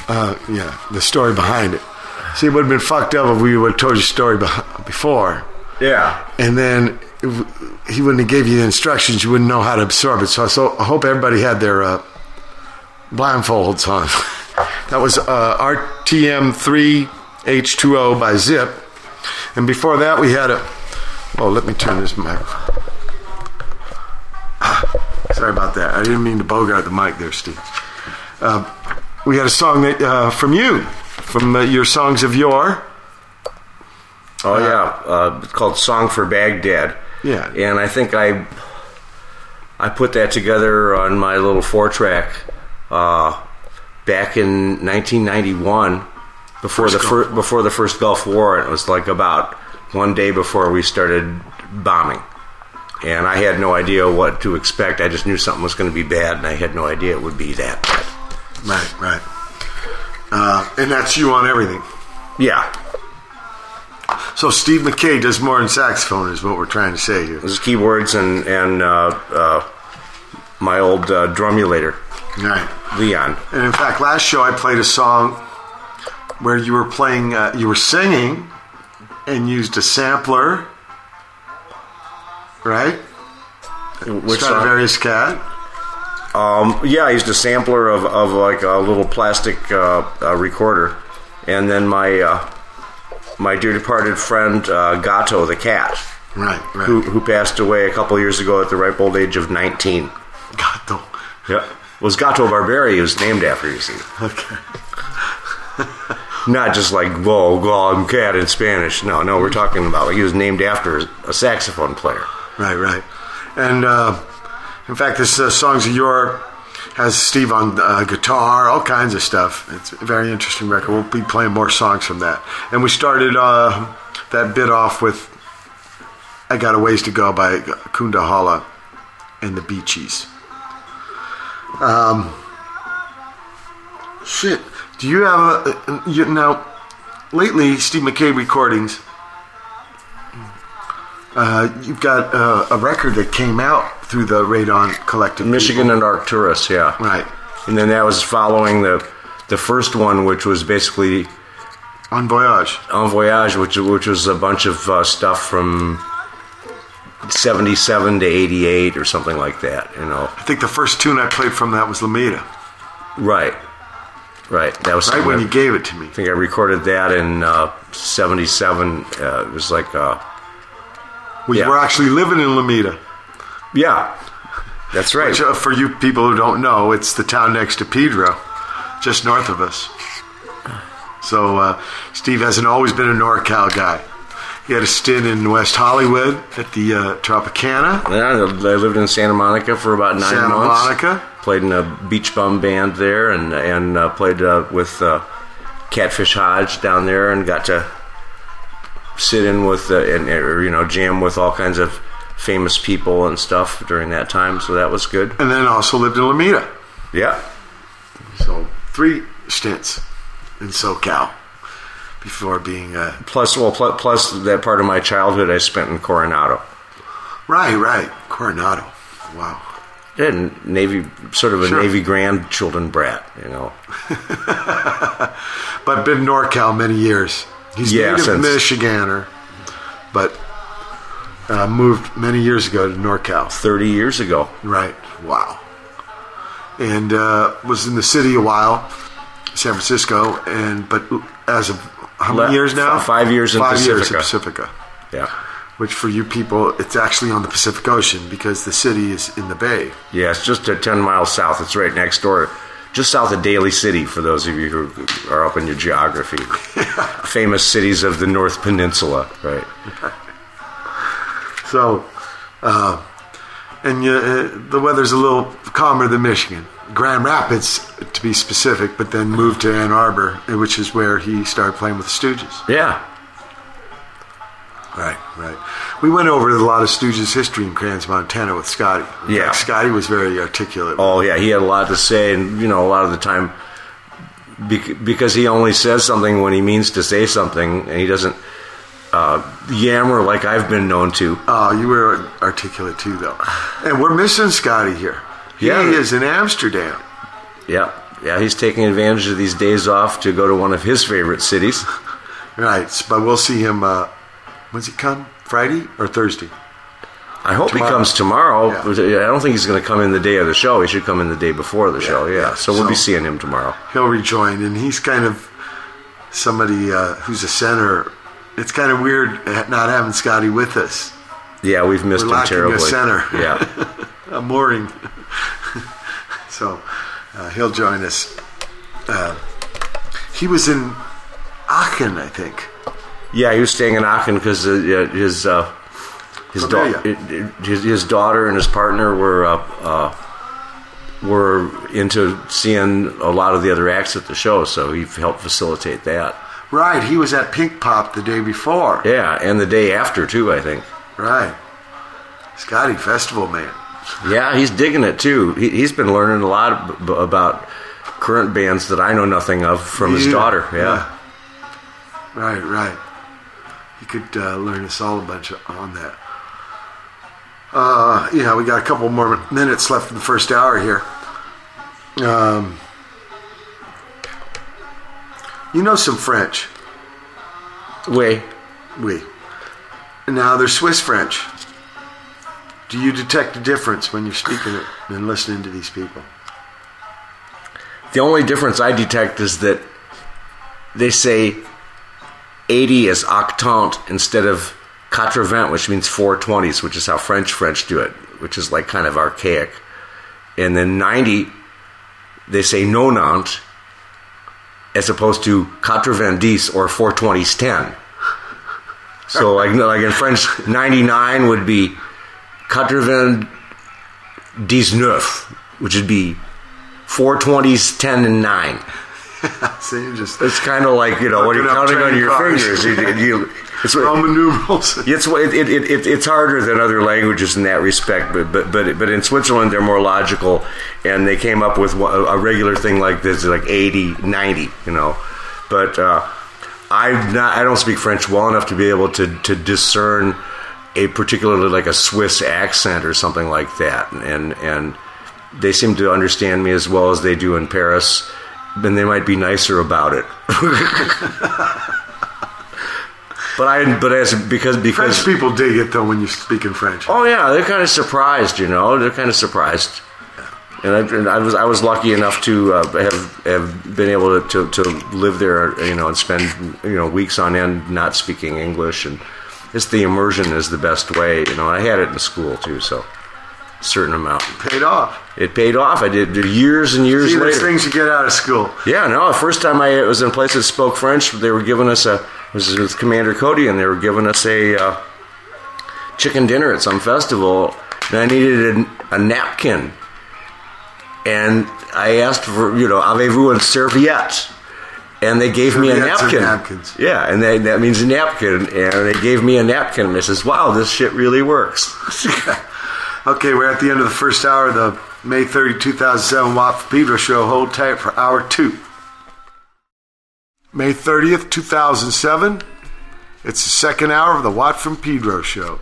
Speaker 1: Uh, yeah, the story behind it. See, it would have been fucked up if we would have told you the story beh- before,
Speaker 2: Yeah.
Speaker 1: and then if he wouldn't have gave you the instructions. You wouldn't know how to absorb it. So, so I hope everybody had their uh, blindfolds on. that was uh, RTM3H2O by Zip, and before that we had a. Oh, let me turn this microphone. Sorry about that. I didn't mean to bogart the mic there, Steve. Uh, we had a song that uh, from you, from uh, your songs of yore.
Speaker 2: Oh yeah, uh, it's called "Song for Baghdad."
Speaker 1: Yeah.
Speaker 2: and I think I I put that together on my little four track uh, back in 1991 before the fir- before the first Gulf War. And it was like about one day before we started bombing, and I had no idea what to expect. I just knew something was going to be bad, and I had no idea it would be that bad.
Speaker 1: Right, right. Uh, and that's you on everything.
Speaker 2: Yeah,
Speaker 1: So Steve Mackay does more than saxophone, is what we're trying to say here.
Speaker 2: this is keyboards and and uh, uh, my old uh, drumulator
Speaker 1: Right.
Speaker 2: Leon.
Speaker 1: And in fact, last show I played a song where you were playing, uh, you were singing, and used a sampler, right?
Speaker 2: Which song?
Speaker 1: Stradivarius Cat.
Speaker 2: Um, yeah, I used a sampler of, of like a little plastic uh, uh, recorder, and then my uh, my dear departed friend uh, Gato the cat,
Speaker 1: Right, right.
Speaker 2: who who passed away a couple years ago at the ripe old age of nineteen.
Speaker 1: Gato.
Speaker 2: Yeah, was Gato Barbieri. Was named after you see,
Speaker 1: Okay.
Speaker 2: not just like whoa, go cat in Spanish. No, no, we're talking about like he was named after a saxophone player.
Speaker 1: Right, right. And uh, in fact, this uh, Songs of Yore has Steve on uh, guitar, all kinds of stuff. It's a very interesting record. We'll be playing more songs from that. And we started uh, that bit off with I Got a Ways to Go by Koonda Holaa and the Beetchees. Um, shit. Do you have a. uh, You, now, lately, Steve Mackay recordings. Uh, you've got uh, a record that came out through the Radon Collective.
Speaker 2: Michigan
Speaker 1: people.
Speaker 2: and Arcturus, yeah,
Speaker 1: Right.
Speaker 2: and then that was following the the first one, which was basically
Speaker 1: On Voyage.
Speaker 2: En Voyage, which which was a bunch of uh, stuff from seventy seven to eighty eight or something like that. You know,
Speaker 1: I think the first tune I played from that was Lomita.
Speaker 2: right, right. That was
Speaker 1: Right when
Speaker 2: I-
Speaker 1: you gave it to me.
Speaker 2: I think I recorded that in uh, seventy seven. Uh, it was like, uh,
Speaker 1: We
Speaker 2: Yeah.
Speaker 1: were actually living in Lomita.
Speaker 2: yeah, that's right.
Speaker 1: Which, uh, for you people who don't know, it's the town next to Pedro, just north of us. So uh, Steve hasn't always been a NorCal guy. He had a stint in West Hollywood at the uh, Tropicana,
Speaker 2: Yeah, I lived in Santa Monica for about nine
Speaker 1: Santa
Speaker 2: months.
Speaker 1: Santa Monica.
Speaker 2: Played in a beach bum band there, and and uh, played uh, with uh, Catfish Hodge down there, and got to sit in with uh, and or, you know jam with all kinds of famous people and stuff during that time. So that was good.
Speaker 1: and then also lived in Lomita.
Speaker 2: Yeah,
Speaker 1: So three stints in SoCal before being a
Speaker 2: plus well pl- plus that part of my childhood I spent in Coronado.
Speaker 1: right, right, Coronado. Wow.
Speaker 2: And Navy, sort of a
Speaker 1: Sure.
Speaker 2: Navy grandchildren brat, you know.
Speaker 1: But been NorCal many years. He's
Speaker 2: Yeah,
Speaker 1: native
Speaker 2: since-
Speaker 1: Michiganer, but uh, moved many years ago to NorCal.
Speaker 2: Thirty years ago.
Speaker 1: Right. Wow. And uh, was in the city a while, San Francisco, and but as of how many years now?
Speaker 2: f- five years in
Speaker 1: five years in
Speaker 2: Pacifica.
Speaker 1: Pacifica.
Speaker 2: Yeah.
Speaker 1: Which for you people, it's actually on the Pacific Ocean because the city is in the bay.
Speaker 2: Yeah, it's just a 10 miles south. It's right next door just south of Daly City. For those of you who are up in your geography, famous cities of the North Peninsula, right?
Speaker 1: So, uh, and you, uh, the weather's a little calmer than Michigan. Grand Rapids, to be specific, but then moved to Ann Arbor, which is where he started playing with the Stooges.
Speaker 2: Yeah,
Speaker 1: Right, right. We went over a lot of Stooges history in Crans, Montana with Scotty. In
Speaker 2: Yeah.
Speaker 1: fact, Scotty was very articulate.
Speaker 2: Oh yeah, he had a lot to say, and you know, a lot of the time, because he only says something when he means to say something, and he doesn't uh, yammer like I've been known to.
Speaker 1: Oh, you were articulate too, though. And we're missing Scotty here. He
Speaker 2: Yeah.
Speaker 1: is in Amsterdam.
Speaker 2: Yeah, yeah, he's taking advantage of these days off to go to one of his favorite cities.
Speaker 1: Right, but we'll see him. Uh, when's he come? Friday or Thursday?
Speaker 2: I hope
Speaker 1: Tomorrow.
Speaker 2: he comes tomorrow.
Speaker 1: Yeah.
Speaker 2: I don't think he's going to come in the day of the show. He should come in the day before the show. Yeah,
Speaker 1: yeah.
Speaker 2: so we'll be seeing him tomorrow.
Speaker 1: He'll rejoin, and he's kind of somebody uh, who's a center. It's kind of weird not having Scotty with us.
Speaker 2: Yeah, we've missed
Speaker 1: We're
Speaker 2: him
Speaker 1: lacking a
Speaker 2: terribly.
Speaker 1: center.
Speaker 2: Yeah,
Speaker 1: a mooring. so uh, he'll join us. Uh, he was in Aachen, I think.
Speaker 2: yeah, he was staying in Aachen because uh, his uh, his, da- his his daughter and his partner were uh, uh, were into seeing a lot of the other acts at the show, so he helped facilitate that.
Speaker 1: Right, he was at Pinkpop the day before.
Speaker 2: Yeah, and the day after too, I think.
Speaker 1: Right. Scotty, festival man.
Speaker 2: Yeah, he's digging it too. He, he's been learning a lot ab- about current bands that I know nothing of from his
Speaker 1: Yeah,
Speaker 2: daughter. Yeah.
Speaker 1: Right, right. He could uh, learn us all a bunch on that. Uh, yeah, we got a couple more minutes left in the first hour here. Um, you know some French.
Speaker 2: Way.
Speaker 1: Oui. Now they're Swiss French. Do you detect a difference when you're speaking it and listening to these people?
Speaker 2: The only difference I detect is that they say 80 as octant instead of 80, which means 420s, which is how French French do it, which is like kind of archaic. And then 90, they say nonant as opposed to 90 or 420s 10. So like, like in French, 99 would be 99, which would be 420s, 10, and 9.
Speaker 1: So you just
Speaker 2: It's kind of like you know when you're counting on your
Speaker 1: cars.
Speaker 2: fingers. You, you, it's
Speaker 1: Roman numerals.
Speaker 2: it's it, it, it, it's harder than other languages in that respect, but but but but in Switzerland they're more logical, and they came up with a regular thing like this, like 80, 90, you know. But uh, I not I don't speak French well enough to be able to to discern a particularly like a Swiss accent or something like that, and and they seem to understand me as well as they do in Paris. And they might be nicer about it. but I, but as because because
Speaker 1: French people dig it though when you speak in French.
Speaker 2: Oh yeah, they're kind of surprised, you know. They're kind of surprised, and I, and I was I was lucky enough to uh, have have been able to, to to live there, you know, and spend you know weeks on end not speaking English, and it's the immersion is the best way, you know. I had it in school too, so a certain amount.
Speaker 1: Paid off.
Speaker 2: It paid off. I did years and years
Speaker 1: See,
Speaker 2: later.
Speaker 1: things you get out of school.
Speaker 2: Yeah, no. The first time I was in a place that spoke French, they were giving us a was with Commander Cody, and they were giving us a uh, chicken dinner at some festival, and I needed a, a napkin, and I asked for you know, avez-vous un serviette? And they gave me a napkin.
Speaker 1: napkins.
Speaker 2: Yeah, and they, that means a napkin. And they gave me a napkin. And I says, "Wow, this shit really works."
Speaker 1: Okay, we're at the end of the first hour of the May 30, 2007 Watt for Pedro show. Hold tight for hour two. May 30th, 2007. It's the second hour of the Watt from Pedro show.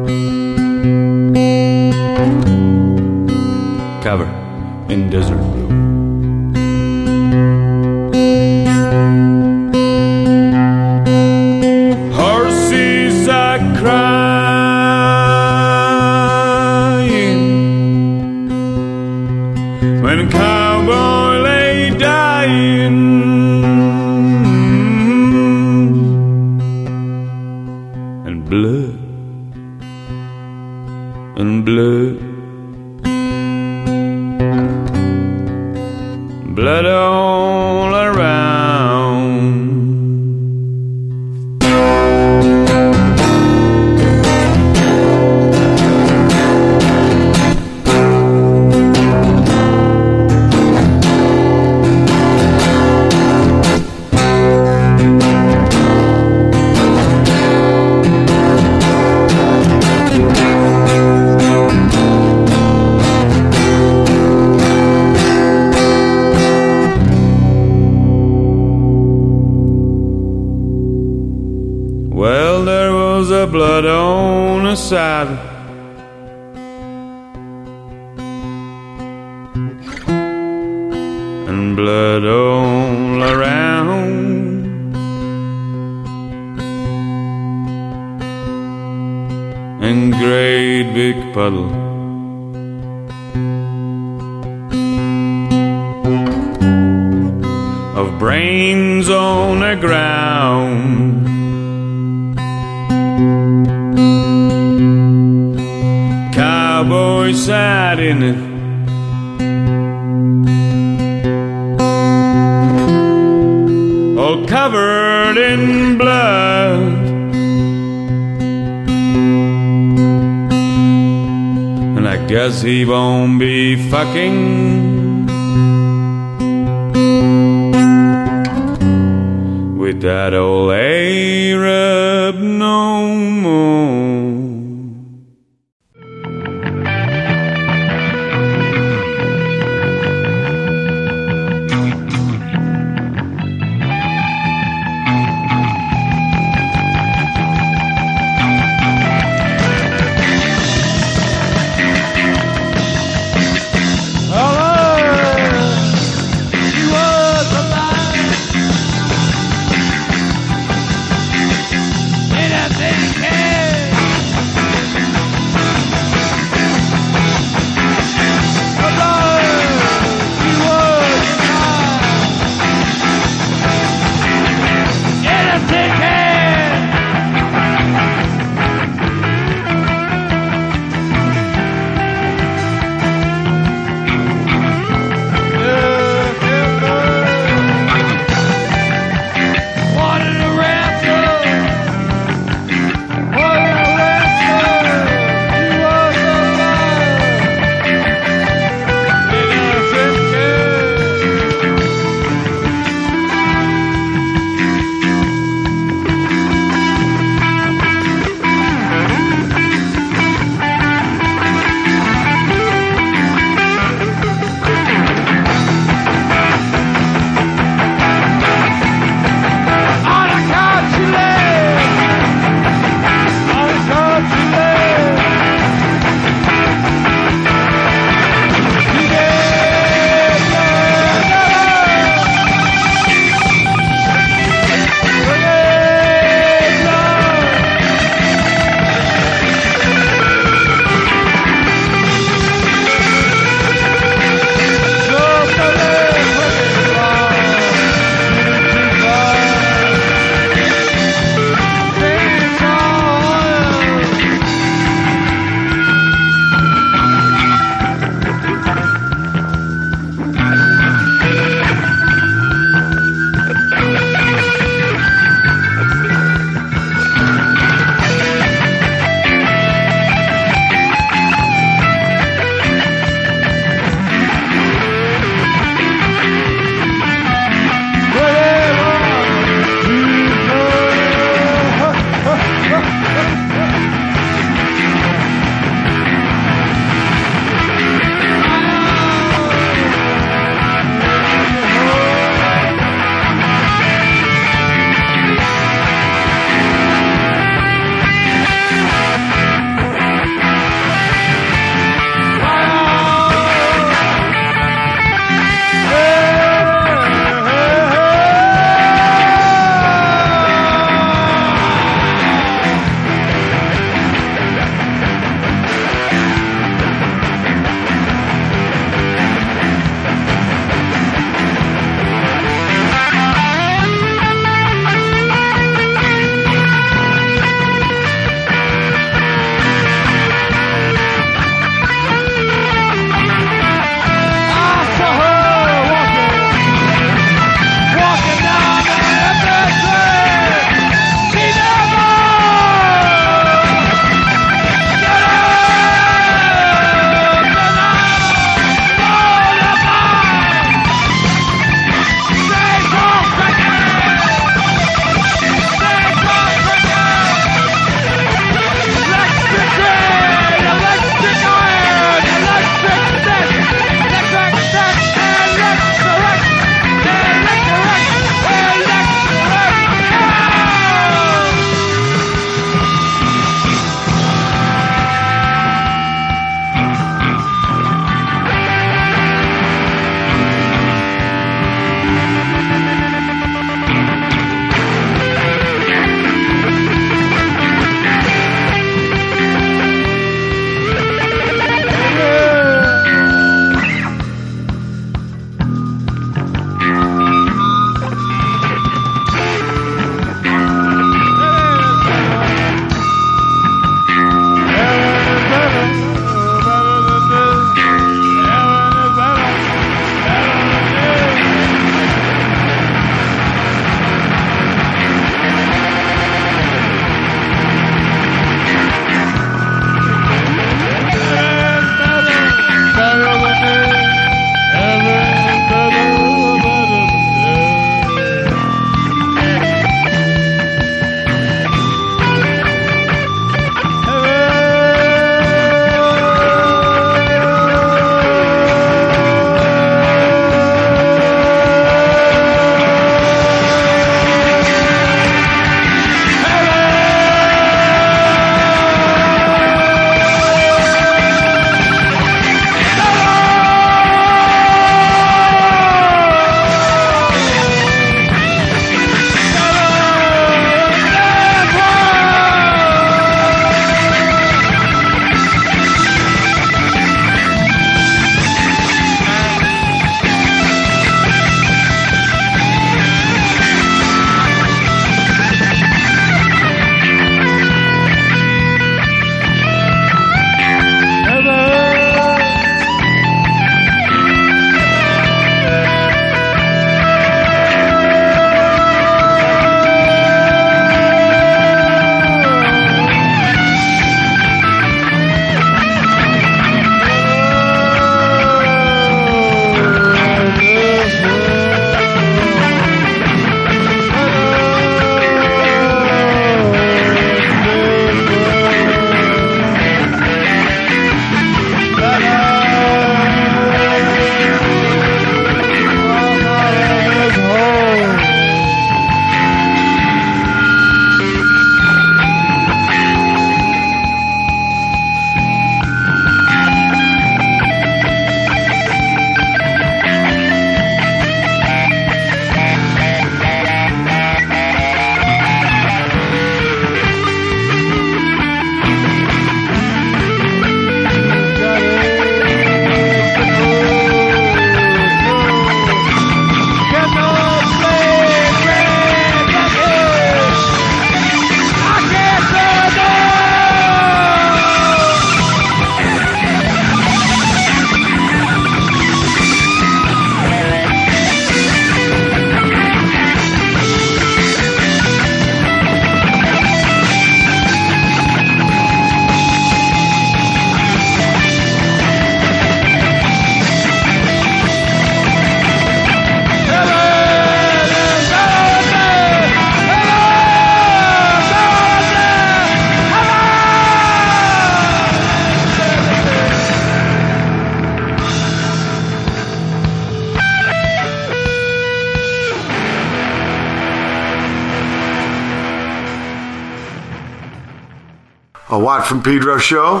Speaker 1: From Pedro show.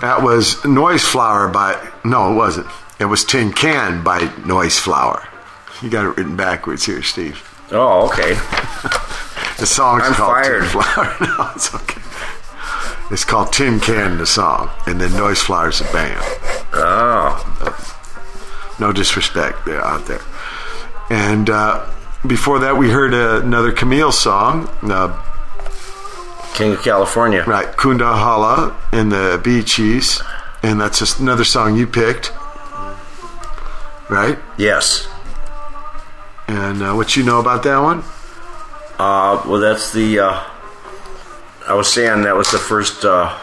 Speaker 1: That was Noise Flower by, no, it wasn't. It was Tin Can by Noise Flower. You got it written backwards here, Steve.
Speaker 2: Oh, okay.
Speaker 1: The song's
Speaker 2: I'm
Speaker 1: called
Speaker 2: fired.
Speaker 1: Tin Flower. no, it's okay. It's called Tin Can, the song, and then Noise Flower's the band.
Speaker 2: Oh,
Speaker 1: No disrespect there out there. And uh, before that, we heard another Camille song, uh,
Speaker 2: King of California.
Speaker 1: right? Koonda Holaa and the Beetchees, and that's just another song you picked, right?
Speaker 2: Yes.
Speaker 1: And uh, what you know about that one?
Speaker 2: Uh, well, that's the. Uh, I was saying that was the first. Uh,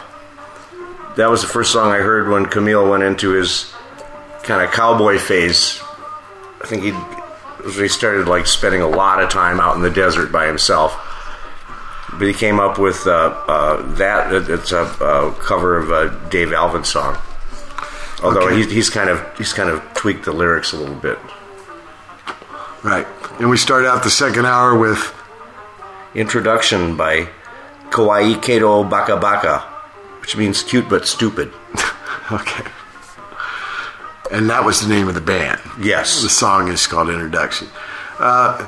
Speaker 2: that was the first song I heard when Camille went into his kind of cowboy phase. I think he he started like spending a lot of time out in the desert by himself. But he came up with uh, uh, that. It's a, uh cover of a Dave Alvin song. Although
Speaker 1: Okay.
Speaker 2: he's, he's kind of he's kind of tweaked the lyrics a little bit.
Speaker 1: Right. And we start out the second hour with
Speaker 2: Introduction by Kawaii Kedo Baka Baka, which means cute but stupid.
Speaker 1: okay, and that was the name of the band.
Speaker 2: Yes.
Speaker 1: The song is called Introduction. Uh,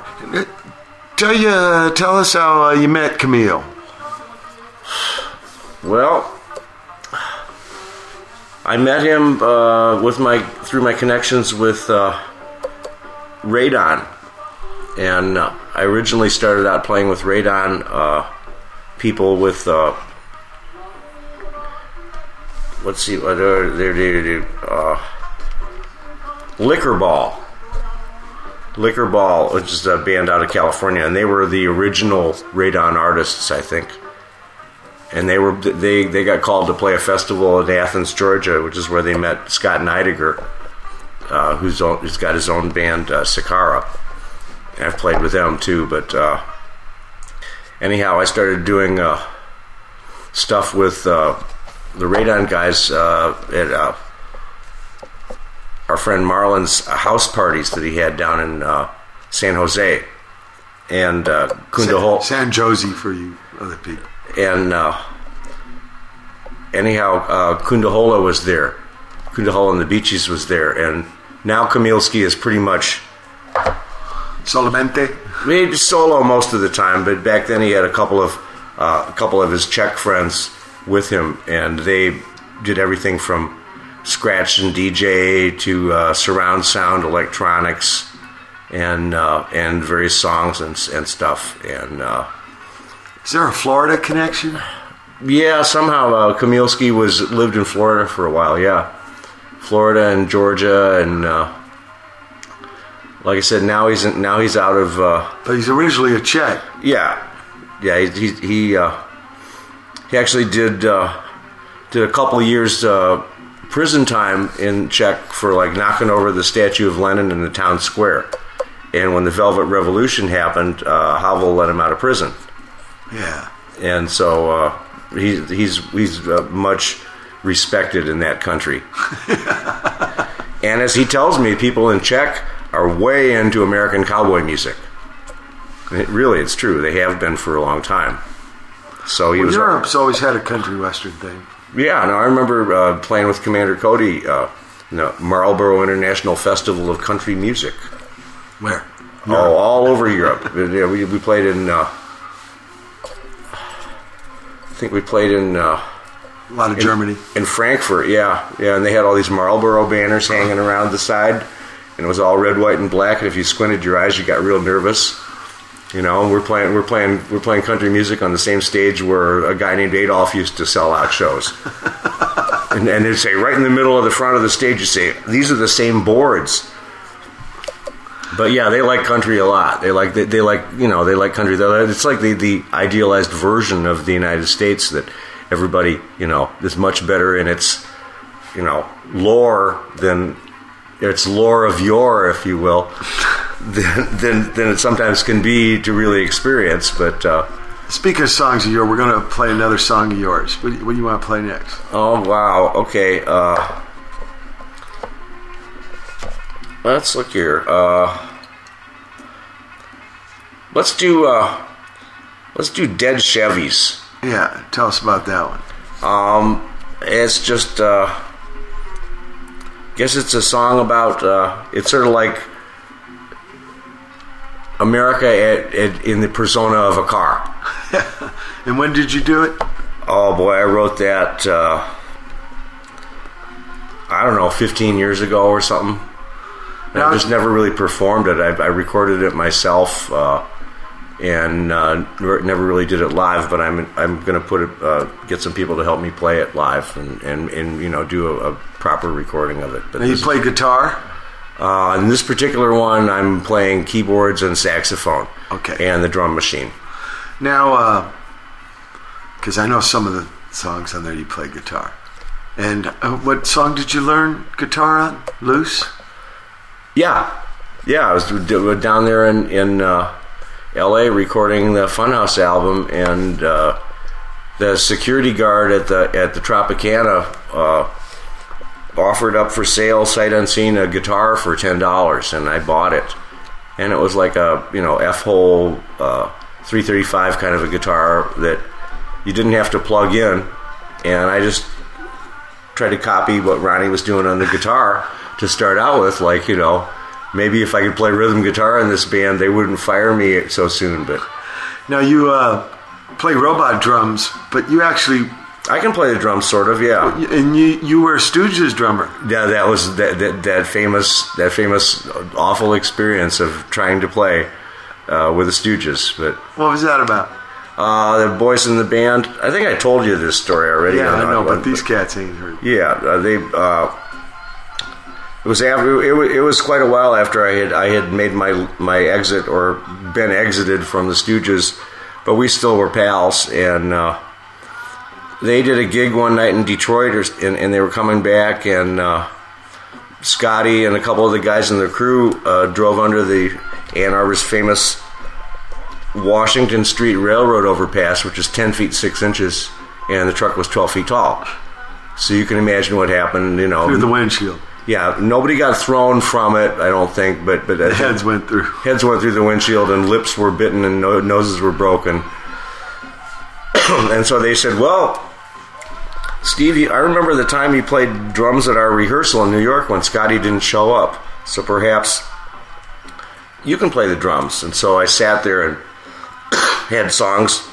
Speaker 1: tell you, tell us how uh, you met Camille.
Speaker 2: Well, I met him uh, with my through my connections with uh, Radon, and uh, I originally started out playing with Radon uh, people with. Let's see what uh, they Liquor Ball. Liquor Ball, which is a band out of California, and they were the original Radon artists, I think and they were they they got called to play a festival in Athens, Georgia, which is where they met Scott Neidiger, uh, who's own, who's got his own band uh, Sakara. I've played with them too, but uh, anyhow, I started doing uh, stuff with uh, the Radon guys uh, at our friend Marlon's house parties that he had down in uh, San Jose, and uh, Hol-
Speaker 1: San Jose for you other people.
Speaker 2: and uh, anyhow, uh, Koonda Holaa was there. Koonda Holaa and the Beetchees was there, and now Kamilski is pretty much
Speaker 1: Solamente.
Speaker 2: made solo most of the time. But back then, he had a couple of uh, a couple of his Czech friends with him, and they did everything from scratch and DJ to uh, surround sound, electronics, and uh, and various songs and and stuff, and. Uh,
Speaker 1: Is there a Florida connection?
Speaker 2: Yeah, somehow uh, Kamilski was lived in Florida for a while. Yeah, Florida and Georgia, and uh, like I said, now he's in, now he's out of. Uh,
Speaker 1: But he's originally a Czech.
Speaker 2: yeah, yeah. He he he, uh, he actually did uh, did a couple of years uh, prison time in Czech for like knocking over the statue of Lenin in the town square. And when the Velvet Revolution happened, uh, Havel let him out of prison.
Speaker 1: Yeah.
Speaker 2: and so uh, he, he's he's uh, much respected in that country. and as he tells me, people in Czech are way into American cowboy music. It, really, it's true. They have been for a long time. So he
Speaker 1: Well,
Speaker 2: was.
Speaker 1: Europe's always had a country western thing.
Speaker 2: Yeah, no, I remember uh, playing with Commander Cody, uh, in the Marlboro International Festival of Country Music.
Speaker 1: Where?
Speaker 2: Oh, all over Europe. yeah, we, we played in. Uh, I think we played in. Uh,
Speaker 1: A lot of
Speaker 2: in,
Speaker 1: Germany.
Speaker 2: In Frankfurt, yeah. Yeah, and they had all these Marlboro banners hanging around the side, and it was all red, white, and black, and if you squinted your eyes, you got real nervous. You know, we're playing we're playing we're playing country music on the same stage where a guy named Adolf used to sell out shows. and, and they'd say right in the middle of the front of the stage, you say, These are the same boards. But yeah, they like country a lot. They like they, they like you know they like country. It's like the the idealized version of the United States that everybody you know is much better in its you know lore than its lore of yore, if you will, than than, than it sometimes can be to really experience. But uh,
Speaker 1: Speaking of songs of yours, we're going to play another song of yours. What do you, what do you want to play next?
Speaker 2: Oh wow. Okay. Uh, let's look here. Uh, let's do. Uh, let's do Dead Chevys.
Speaker 1: Yeah, tell us about that one.
Speaker 2: Um, it's just, uh, guess it's a song about. Uh, it's sort of like America at, at, in the persona of a car.
Speaker 1: And when did you do it?
Speaker 2: Oh boy, I wrote that. Uh, I don't know, 15 years ago or something.
Speaker 1: Now-
Speaker 2: I just never really performed it. I, I recorded it myself, uh, and uh, never really did it live. But I'm I'm gonna put it, uh, get some people to help me play it live, and and, and you know do a, a proper recording of it. But
Speaker 1: And you play guitar?
Speaker 2: Uh, in this particular one, I'm playing keyboards and saxophone.
Speaker 1: Okay.
Speaker 2: And the drum machine.
Speaker 1: Now, because I know some of the songs on there you play guitar. And uh, what song did you learn guitar on? Loose?
Speaker 2: Yeah, yeah. I was down there in in uh, L.A. recording the Funhouse album, and uh, the security guard at the at the Tropicana uh, offered up for sale, sight unseen, a guitar for ten dollars, and I bought it. And it was like a you know F hole uh, 335 kind of a guitar that you didn't have to plug in, and I just tried to copy what Ronnie was doing on the guitar to start out with. Like, you know, maybe if I could play rhythm guitar in this band, they wouldn't fire me so soon. But
Speaker 1: Now, you uh, play robot drums, but you actually,
Speaker 2: I can play the drums, sort of. Yeah,
Speaker 1: and you, you were Stooges drummer.
Speaker 2: yeah. That was that, that that famous that famous awful experience of trying to play uh, with the Stooges. But
Speaker 1: What was that about?
Speaker 2: uh, the boys in the band, I think I told you this story already.
Speaker 1: Yeah, I know,
Speaker 2: on-
Speaker 1: but these cats ain't heard.
Speaker 2: Yeah, uh, they. Uh, it was after it was, it was quite a while after I had I had made my my exit or been exited from the Stooges, but we still were pals, and uh, they did a gig one night in Detroit, or, and, and they were coming back, and uh, Scotty and a couple of the guys in the crew uh, drove under the Ann Arbor's famous Washington Street Railroad overpass, which is ten feet six inches, and the truck was twelve feet tall. So you can imagine what happened. You know,
Speaker 1: Through the windshield.
Speaker 2: yeah, nobody got thrown from it. I don't think, but but
Speaker 1: heads went through.
Speaker 2: heads went through the windshield and lips were bitten and no- noses were broken. and so they said, "Well, Steve, I remember the time you played drums at our rehearsal in New York when Scotty didn't show up. So perhaps you can play the drums." And so I sat there and had songs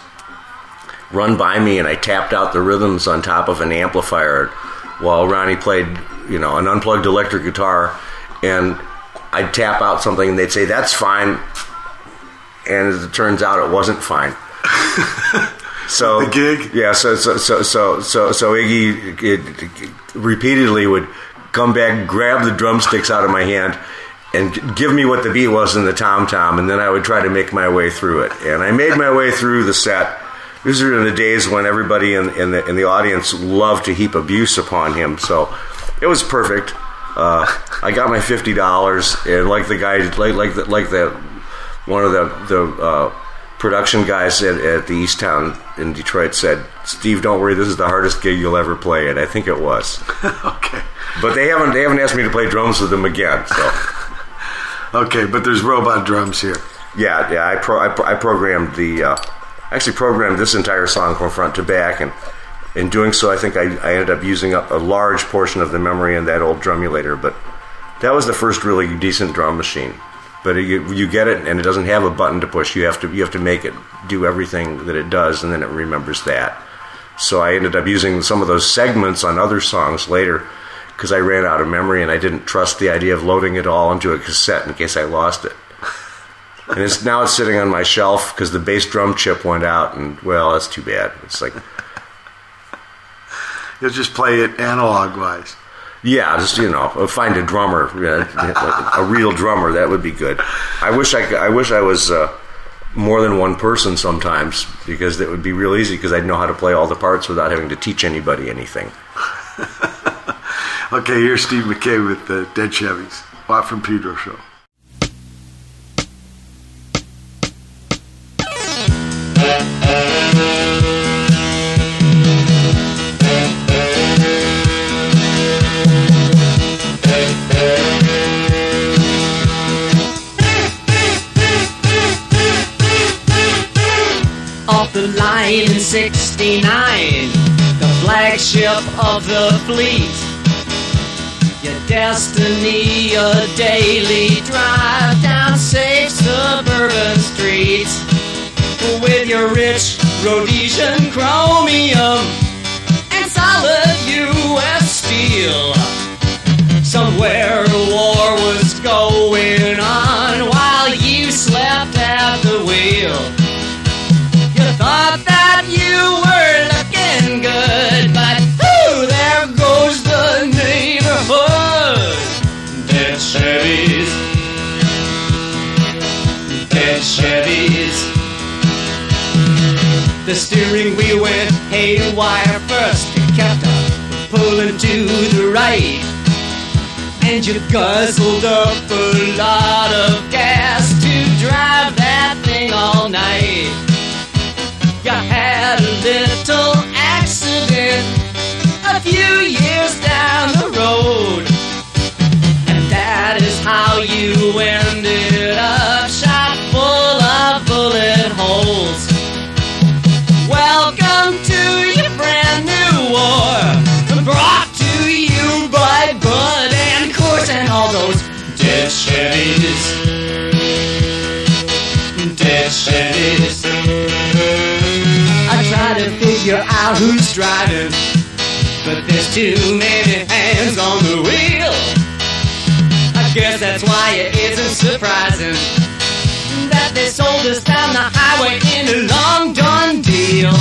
Speaker 2: run by me, and I tapped out the rhythms on top of an amplifier while Ronnie played, you know, an unplugged electric guitar, and I'd tap out something, and they'd say, "That's fine," and as it turns out, it wasn't fine. So
Speaker 1: The gig?
Speaker 2: yeah. So so so so so, so Iggy it, repeatedly would come back, grab the drumsticks out of my hand, and give me what the beat was in the tom tom, and then I would try to make my way through it. And I made my way through the set. These are in the days when everybody in, in the in the audience loved to heap abuse upon him. So it was perfect. Uh, I got my fifty dollars, and like the guy, like like the, like the one of the the uh, production guys at, at the Eastown in Detroit said, "Steve, don't worry, this is the hardest gig you'll ever play," and I think it was.
Speaker 1: okay.
Speaker 2: But they haven't they haven't asked me to play drums with them again. So
Speaker 1: Okay, but there's robot drums here.
Speaker 2: yeah, yeah, I pro, I, pro, I programmed the uh, actually programmed this entire song from front to back, and in doing so, I think I, I ended up using up a large portion of the memory in that old drumulator. But that was the first really decent drum machine. But you, you get it, and it doesn't have a button to push. You have to you have to make it do everything that it does, and then it remembers that. So I ended up using some of those segments on other songs later because I ran out of memory and I didn't trust the idea of loading it all into a cassette in case I lost it. And it's now it's sitting on my shelf because the bass drum chip went out, and well, that's too bad. It's like,
Speaker 1: You'll just play it analog wise.
Speaker 2: Yeah, just you know, find a drummer, a real drummer. That would be good. I wish I I wish I was uh, more than one person sometimes because that would be real easy because I'd know how to play all the parts without having to teach anybody anything.
Speaker 1: Okay, here's Steve Mackay with the Dead Chevys. Watt from Pedro Show.
Speaker 5: Off the line and 69, the flagship of the fleet. Your destiny, a daily drive down safe suburban streets with your rich Rhodesian chromium and solid U.S. steel. Somewhere a war was going on while you slept at the wheel. You thought you were looking good, but whoo, there goes the neighborhood. Dead Chevys, dead Chevys. The steering wheel went haywire first. It kept on pulling to the right. And you guzzled up a lot of gas to drive that thing all night. Had a little accident a few years down the road. And that is how you ended up shot full of bullet holes. Welcome to your brand new war. Brought to you by Bud and Court and all those dead Chevys. Dead Chevys. To figure out who's driving, but there's too many hands on the wheel. I guess that's why it isn't surprising that they sold us down the highway in a long done deal.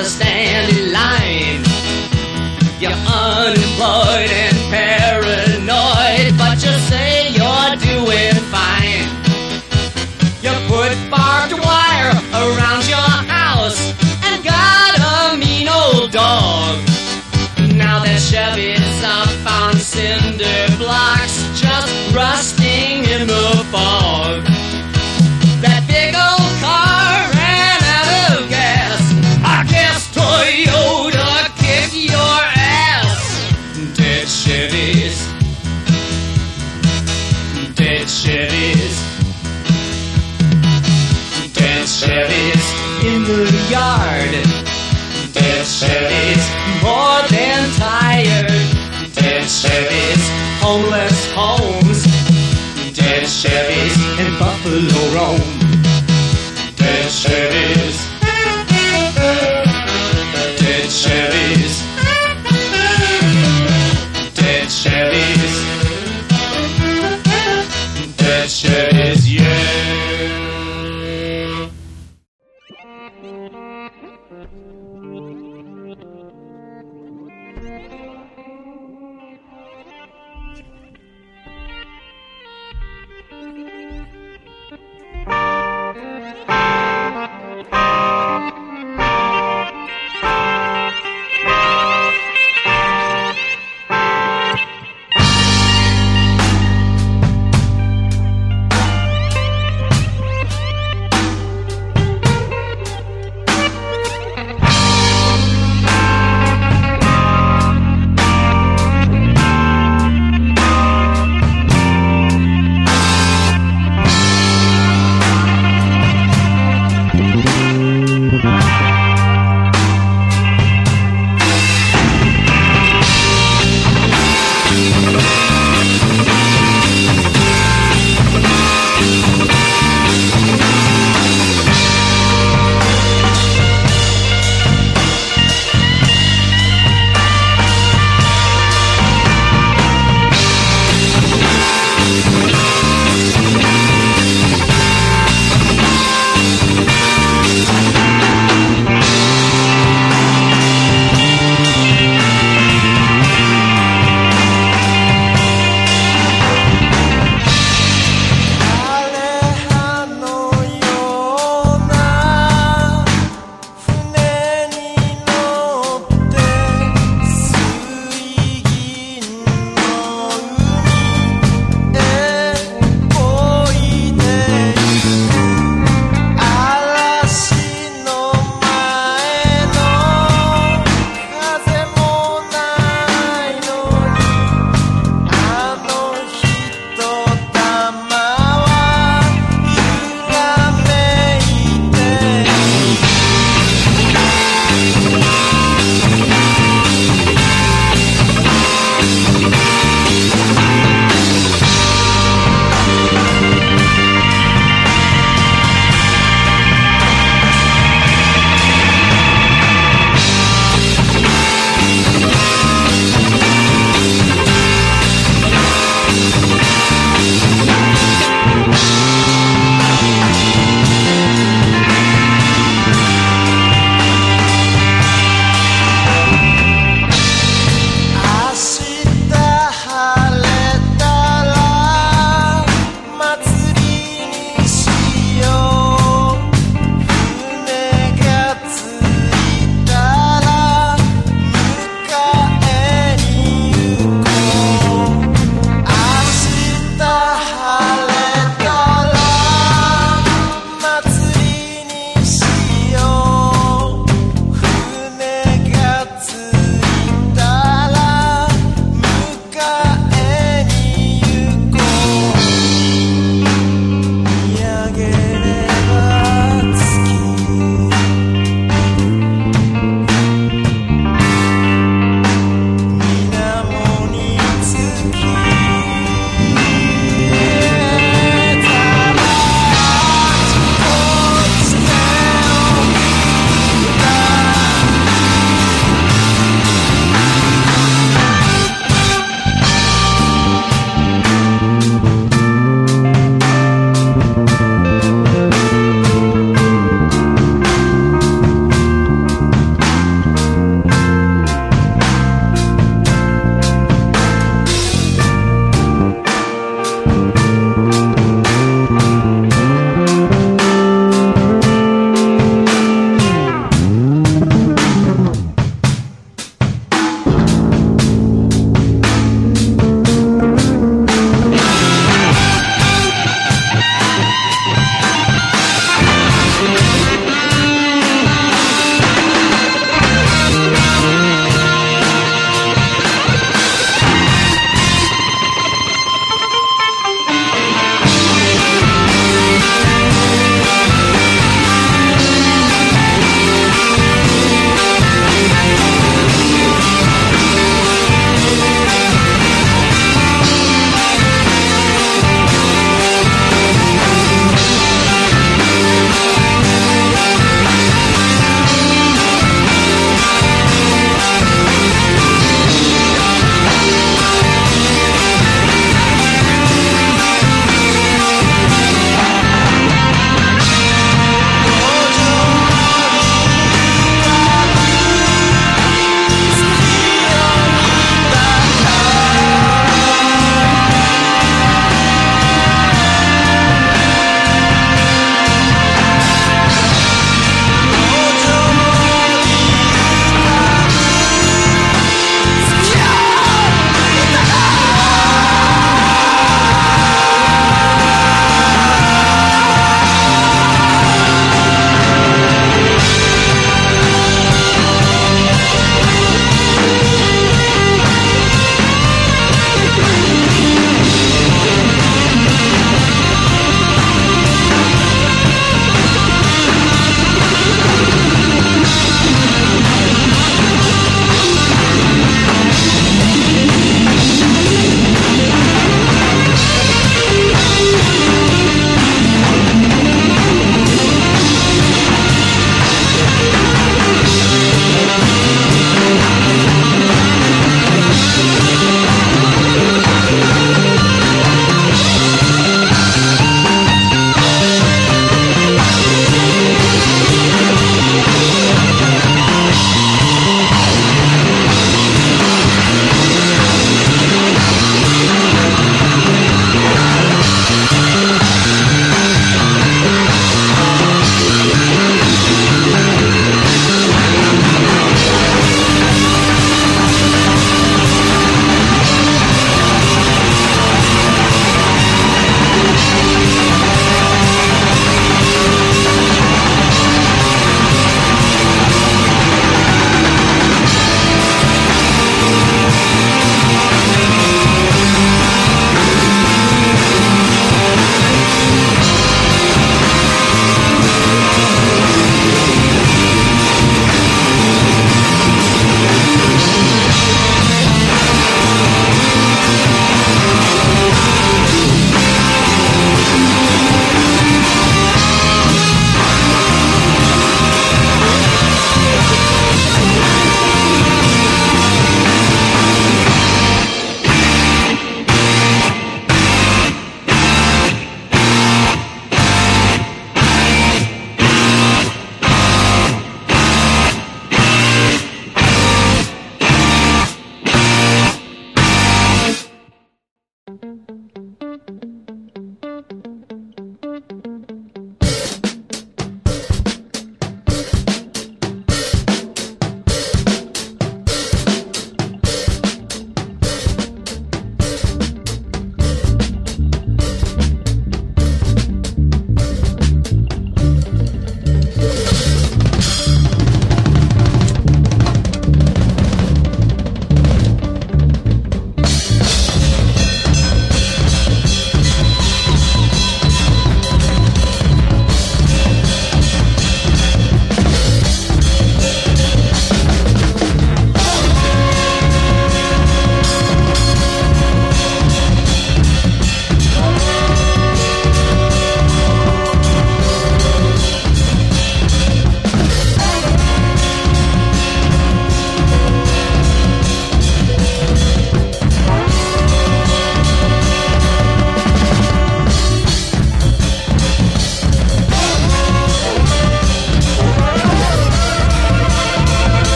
Speaker 5: To stand in line. You're unemployed and paranoid, but you say you're doing fine. You put barbed wire around your house and got a mean old dog. Now that Chevy's up on cinder blocks, just rusting in the fog. Dead Chevys in the yard. Dead Chevys more than tired. Dead Chevys, homeless homes. Dead Chevys in Buffalo Rome. Dead Chevys. Dead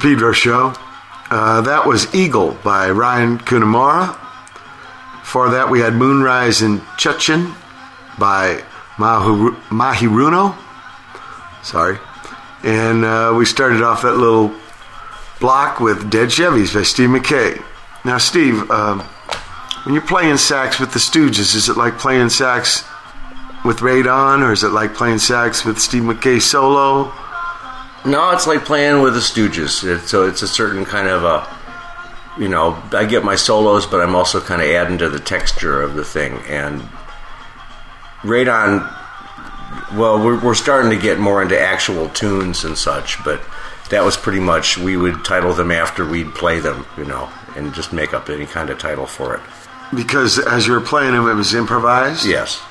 Speaker 1: Pedro Show. Uh, that was Eagle by Ryan Kunimura. For that, we had Moonrise in Chechen by Mahiru- Mahiruno. Sorry. And uh, we started off that little block with Dead Chevys by Steve Mackay. Now, Steve, um, when you're playing sax with the Stooges, is it like playing sax with Radon, or is it like playing sax with Steve Mackay solo?
Speaker 2: No, it's like playing with the Stooges. It, so it's a certain kind of a, you know, I get my solos, but I'm also kind of adding to the texture of the thing. And Radon, well, we're, we're starting to get more into actual tunes and such, but that was pretty much, we would title them after we'd play them, you know, and just make up any kind of title for it.
Speaker 1: Because as you were playing them, it was improvised?
Speaker 2: Yes.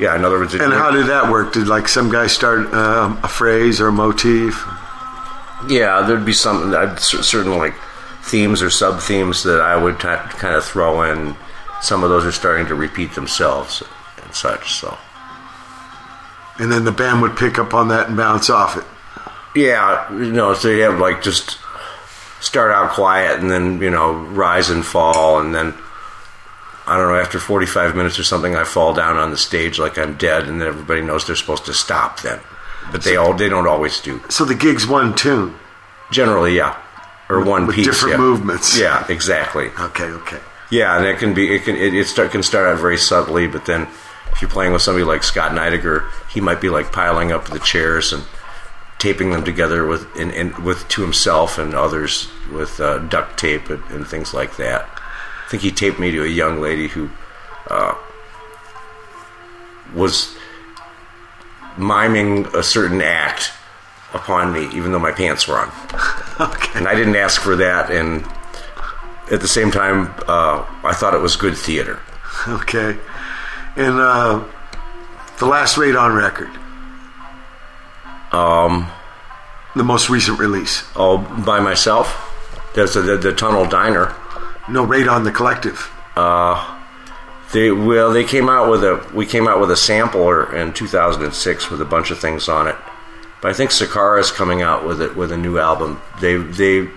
Speaker 2: Yeah, in other words, it-
Speaker 1: And how did that work? Did like some guy start um, a phrase or a motif?
Speaker 2: Yeah, there'd be some I'd, certain like themes or sub themes that I would t- kind of throw in. Some of those are starting to repeat themselves and such. So
Speaker 1: And then the band would pick up on that and bounce off it.
Speaker 2: yeah, you know, so you have like just start out quiet and then you know rise and fall and then I don't know after 45 minutes or something I fall down on the stage like I'm dead and then everybody knows they're supposed to stop then. But they all they don't always do.
Speaker 1: So the gig's one tune.
Speaker 2: Generally, yeah. Or one
Speaker 1: with
Speaker 2: piece.
Speaker 1: different
Speaker 2: yeah.
Speaker 1: movements.
Speaker 2: Yeah, exactly.
Speaker 1: Okay, okay.
Speaker 2: Yeah, and it can be it can it, it start, can start out very subtly, but then if you're playing with somebody like Scott Neidiger, he might be like piling up the chairs and taping them together with in, in with to himself and others with uh, duct tape and, and things like that. I think he taped me to a young lady who uh, was miming a certain act upon me, even though my pants were on.
Speaker 1: Okay.
Speaker 2: And I didn't ask for that, and at the same time, uh, I thought it was good theater.
Speaker 1: Okay. And uh, the last raid on record,
Speaker 2: Um,
Speaker 1: the most recent release.
Speaker 2: all by myself. There's the, the, the Tunnel Diner.
Speaker 1: No, Radon the Collective.
Speaker 2: Uh, They well, they came out with a we came out with a sampler in 2006 with a bunch of things on it. But I think Sakara is coming out with it with a new album. They they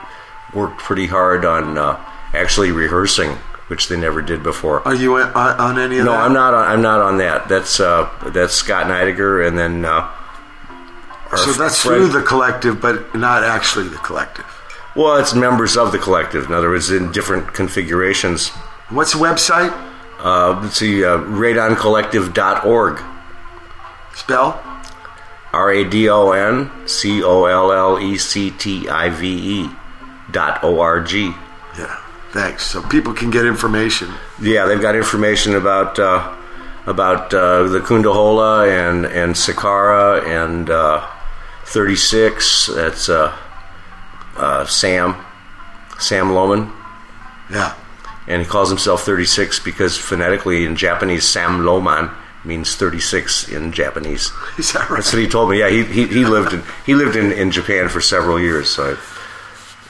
Speaker 2: worked pretty hard on uh, actually rehearsing, which they never did before.
Speaker 1: Are you on, on any of
Speaker 2: No,
Speaker 1: that?
Speaker 2: I'm not. On, I'm not on that. That's uh, that's Scott Neidiger, and then uh,
Speaker 1: So that's
Speaker 2: friend-
Speaker 1: through the collective, but not actually the collective.
Speaker 2: Well, it's members of the collective. In other words, in different configurations.
Speaker 1: What's the website?
Speaker 2: Uh, let's see, uh, radoncollective.org.
Speaker 1: Spell?
Speaker 2: R A D O N C O L L E C T I V E dot O R G.
Speaker 1: Yeah. Thanks. So people can get information.
Speaker 2: Yeah, they've got information about uh, about uh, the Koonda Holaa and and Sakara and uh, 36. That's uh, uh, Sam Sam Loman,
Speaker 1: Yeah.
Speaker 2: and he calls himself 36 because phonetically in Japanese, Sam Loman means 36 in Japanese.
Speaker 1: Is that right?
Speaker 2: That's what he told me. Yeah, he, he, he lived in he lived in, in Japan for several years. So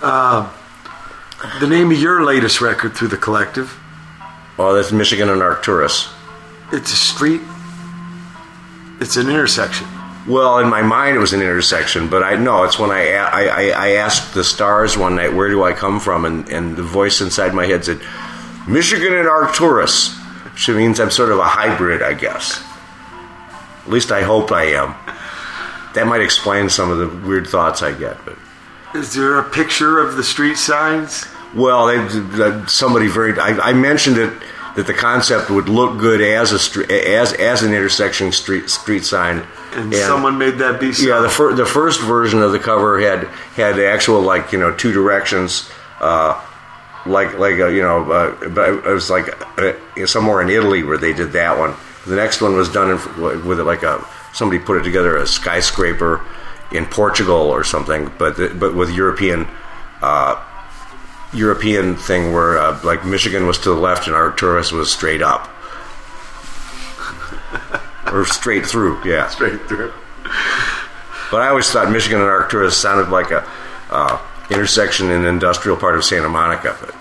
Speaker 1: The name of your latest record through the collective,
Speaker 2: oh, that's Michigan and Arcturus.
Speaker 1: it's a street, it's an intersection.
Speaker 2: Well, in my mind, it was an intersection, but I know it's when I, I, I asked the stars one night, "Where do I come from?" and and the voice inside my head said, "Michigan and Arcturus," which means I'm sort of a hybrid, I guess. At least I hope I am. That might explain some of the weird thoughts I get, but.
Speaker 1: Is there a picture of the street signs?
Speaker 2: Well, they, somebody very. I, I mentioned it that the concept would look good as a street, as as an intersection street street sign.
Speaker 1: And, someone made that be so.
Speaker 2: Yeah, the fir- the first version of the cover had had the actual like you know two directions, uh, like like uh, you know, uh, but it was like uh, somewhere in Italy where they did that one. The next one was done in, with like a somebody put it together a skyscraper in Portugal or something, but the, but with European. Uh, European thing where uh, like Michigan was to the left and Arcturus was straight up or straight through. Yeah,
Speaker 1: Straight through.
Speaker 2: but I always thought Michigan and Arcturus sounded like a uh, intersection in an industrial part of Santa Monica, but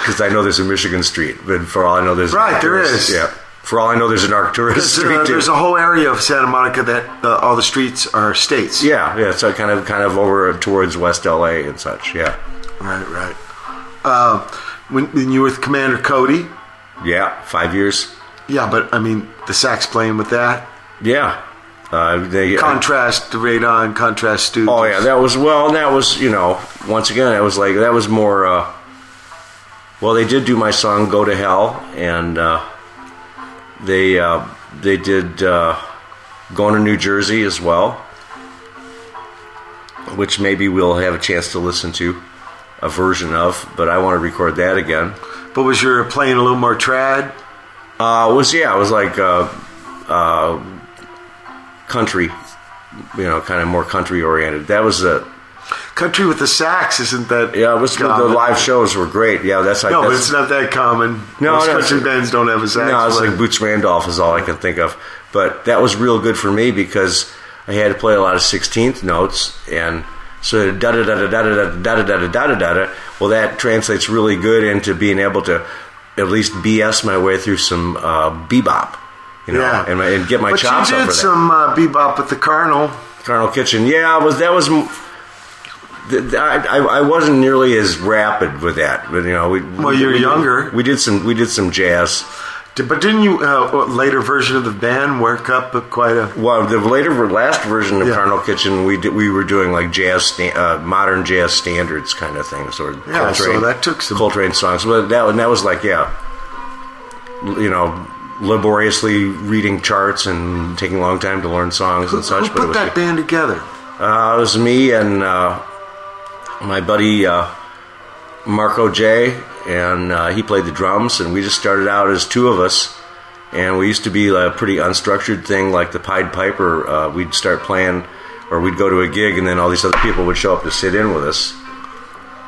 Speaker 2: because I know there's a Michigan Street, but for all I know, there's
Speaker 1: Right, there is.
Speaker 2: Yeah, For all I know, there's an Arcturus
Speaker 1: There's,
Speaker 2: Street
Speaker 1: uh,
Speaker 2: too.
Speaker 1: there's a whole area of Santa Monica that uh, all the streets are states.
Speaker 2: yeah, yeah. So kind of kind of over towards West LA and such. Yeah,
Speaker 1: Right, right. Uh, when, when you were with Commander Cody,
Speaker 2: yeah. Five years.
Speaker 1: Yeah, but I mean the sax playing with that
Speaker 2: Yeah. Uh, they,
Speaker 1: contrast to Radon, contrast Stooges.
Speaker 2: Oh yeah, that was well. That was you know once again that was like that was more. Uh, well, they did do my song "Go to Hell," and uh, they uh, they did uh, "Going to New Jersey" as well, which maybe we'll have a chance to listen to a version of. But I want to record that again.
Speaker 1: But was your playing a little more trad?
Speaker 2: Uh, it was yeah, it was like uh, uh, country, you know, kind of more country oriented. That was a
Speaker 1: Country with the sax isn't that?
Speaker 2: yeah. It was the live shows were great. Yeah, that's like
Speaker 1: No, but
Speaker 2: that's,
Speaker 1: it's not that common.
Speaker 2: No,
Speaker 1: Most
Speaker 2: no,
Speaker 1: country bands don't have a sax.
Speaker 2: No, it's like Boots Randolph is all I can think of. But that was real good for me because I had to play a lot of sixteenth notes and so da da da da da da da da da da da da. Well, that translates really good into being able to at least BS my way through some uh, bebop, you know,
Speaker 1: Yeah.
Speaker 2: and, and get my
Speaker 1: but
Speaker 2: chops
Speaker 1: you
Speaker 2: up
Speaker 1: did some uh, bebop with the Carnal.
Speaker 2: Carnal Kitchen. Yeah, was that was. m- th- th- I, I wasn't nearly as rapid with that, but you know, we.
Speaker 1: Well, you're
Speaker 2: we,
Speaker 1: younger.
Speaker 2: We did some. We did some jazz.
Speaker 1: But didn't you uh, later version of the band work up quite a?
Speaker 2: Well, the later last version of
Speaker 1: Yeah.
Speaker 2: Carnal Kitchen, we did, we were doing like jazz, sta- uh, modern jazz standards kind of things, or
Speaker 1: Yeah, so that took some-
Speaker 2: Coltrane songs. But that and that was like yeah, you know, laboriously reading charts and taking a long time to learn songs and such.
Speaker 1: Who
Speaker 2: but it
Speaker 1: put
Speaker 2: was
Speaker 1: that band together?
Speaker 2: Uh, it was me and uh, my buddy uh, Marco J, and uh, he played the drums, and we just started out as two of us. And we used to be a pretty unstructured thing, like the Pied Piper. Uh, we'd start playing, or we'd go to a gig, and then all these other people would show up to sit in with us.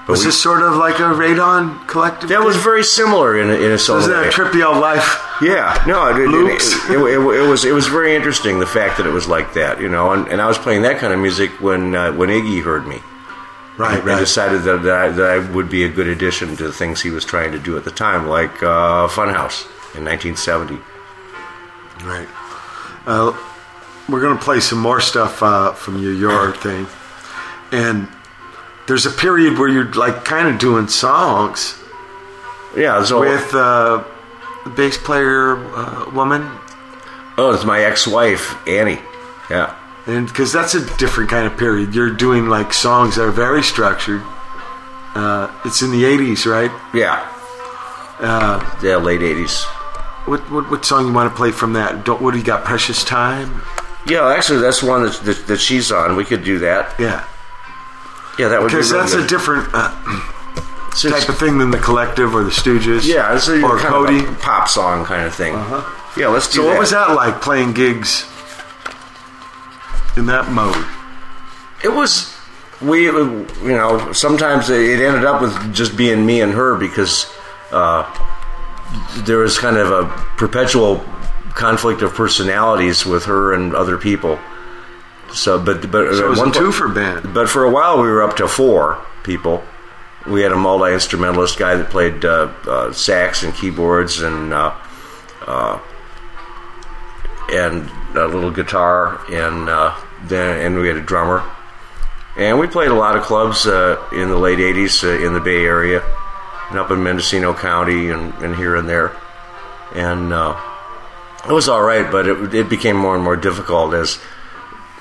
Speaker 2: But
Speaker 1: Was
Speaker 2: we-
Speaker 1: this sort of like a Radon collective?
Speaker 2: that was very similar in a, in a sort
Speaker 1: Wasn't
Speaker 2: of
Speaker 1: that trippy old life?
Speaker 2: Yeah, no, it, it, it, it was it was very interesting the fact that it was like that, you know. And, and I was playing that kind of music when uh, when Iggy heard me.
Speaker 1: Right,
Speaker 2: and
Speaker 1: right.
Speaker 2: decided that, that, I, that I would be a good addition to the things he was trying to do at the time, like uh, Funhouse in 1970.
Speaker 1: Right. Uh, we're going to play some more stuff uh, from your your thing, and there's a period where you're like kind of doing songs
Speaker 2: Yeah, so
Speaker 1: with uh, the bass player uh, woman,
Speaker 2: oh, it's my ex-wife Annie. Yeah,
Speaker 1: and because that's a different kind of period. You're doing like songs that are very structured. Uh, it's in the '80s, right?
Speaker 2: yeah,
Speaker 1: Uh,
Speaker 2: yeah, late 80s.
Speaker 1: what, what what song you want to play from that? Don't what do you got? Precious time.
Speaker 2: Yeah, actually, that's one that, that, that she's on. We could do that.
Speaker 1: Yeah,
Speaker 2: Yeah, that would be
Speaker 1: because
Speaker 2: really
Speaker 1: that's
Speaker 2: good.
Speaker 1: a different uh, type of thing than the collective or the Stooges.
Speaker 2: Yeah, it's a
Speaker 1: or
Speaker 2: kind
Speaker 1: Cody.
Speaker 2: of a pop song kind of thing. Yeah, let's do
Speaker 1: So
Speaker 2: that.
Speaker 1: what was that like playing gigs in that mode?
Speaker 2: It was we you know sometimes it ended up with just being me and her because uh, there was kind of a perpetual conflict of personalities with her and other people. So, but but
Speaker 1: So it was a
Speaker 2: one point-
Speaker 1: twofer band.
Speaker 2: But for a while, we were up to four people. We had a multi instrumentalist guy that played uh, uh, sax and keyboards and uh, uh, and a little guitar, and uh, and we had a drummer. And we played a lot of clubs uh, in the late '80s uh, in the Bay Area, and up in Mendocino County, and, and here and there. And uh, it was all right, but it, it became more and more difficult as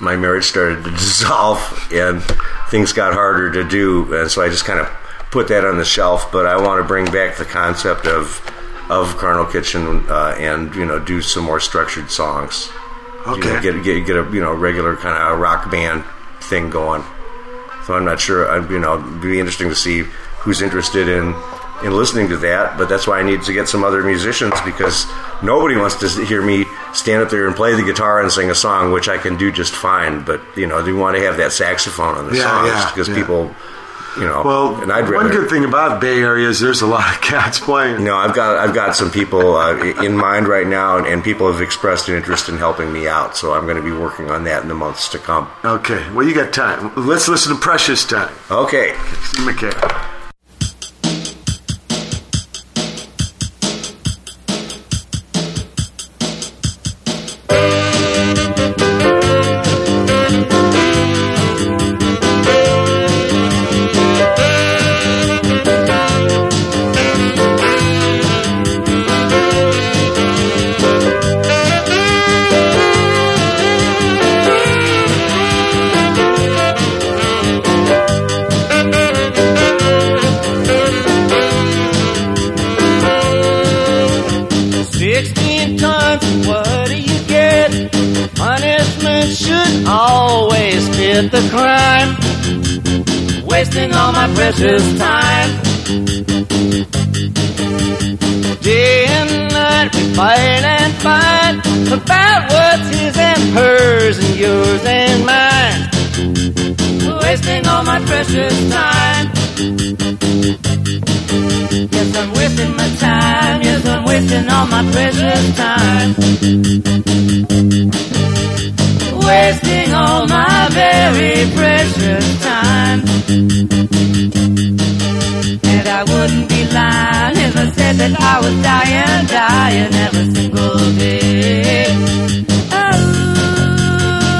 Speaker 2: my marriage started to dissolve and things got harder to do and so I just kind of put that on the shelf but I want to bring back the concept of of Carnal Kitchen uh, and you know do some more structured songs you know,
Speaker 1: Okay.
Speaker 2: get, get get a you know regular kind of rock band thing going so I'm not sure I'd you know it'd be interesting to see who's interested in in listening to that but that's why I need to get some other musicians because nobody wants to hear me stand up there and play the guitar and sing a song which I can do just fine but you know they want to have that saxophone on the
Speaker 1: Yeah,
Speaker 2: songs
Speaker 1: yeah,
Speaker 2: because
Speaker 1: yeah.
Speaker 2: people you know
Speaker 1: Well,
Speaker 2: and I'd
Speaker 1: one
Speaker 2: rather
Speaker 1: good thing about Bay Area is there's a lot of cats playing.
Speaker 2: no, I've got I've got some people uh, in mind right now, and, and people have expressed an interest in helping me out. So I'm going to be working on that in the months to come.
Speaker 1: Okay, well you got time. Let's listen to Precious Time.
Speaker 2: Okay.
Speaker 5: Mackay. Precious time. Day and night we fight and fight about what's his and hers and yours and mine. Wasting all my precious time. Yes, I'm wasting my time. Yes, I'm wasting all my precious time. Wasting all my very precious time. And I wouldn't be lying if I said that I was dying, dying every single day. Oh,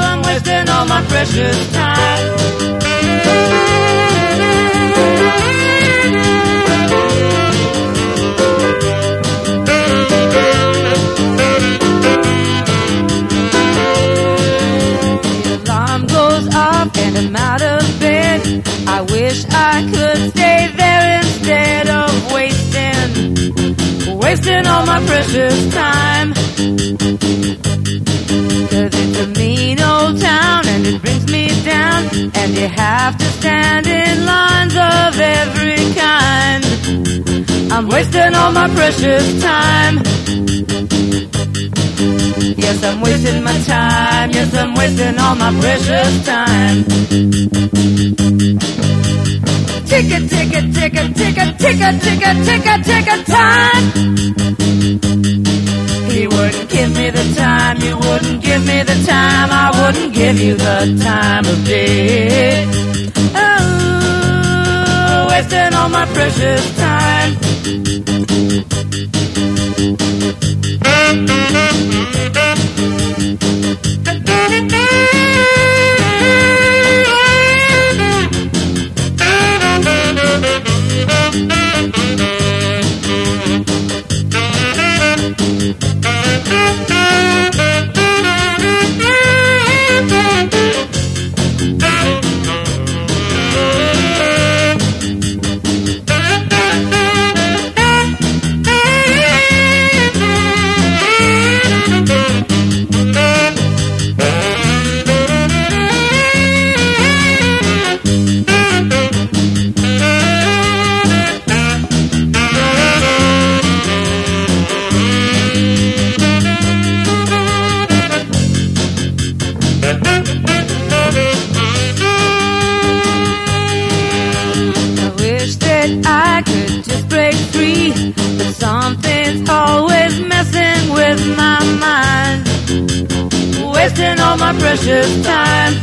Speaker 5: I'm wasting all my precious time. I'm out of bed. I wish I could stay there instead of wasting, wasting all my precious time. Cause it's a mean old town and it brings me down. And you have to stand in lines of every kind. I'm wasting all my precious time. Yes, I'm wasting my time. Yes, I'm wasting all my precious time. Ticket, ticket, ticket, ticket, ticket, ticket, ticket, ticket, time. He wouldn't give me the time, you wouldn't give me the time, I wouldn't give you the time of day. Oh, wasting all my precious time. My precious time.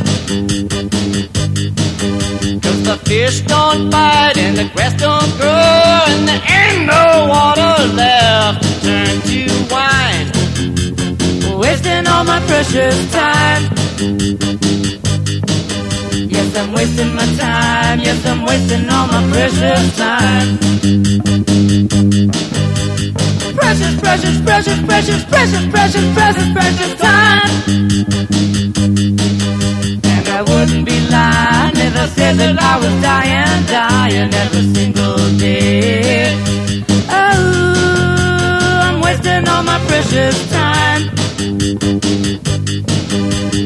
Speaker 5: Cause the fish don't bite and the grass don't grow and there ain't no water left to turn to wine, wasting all my precious time. Yes, I'm wasting my time. Yes, I'm wasting all my precious time. Precious, precious, precious, precious, precious, precious, precious, precious time. And I wouldn't be lying if I said that I was dying, dying every single day. Oh, I'm wasting all my precious time.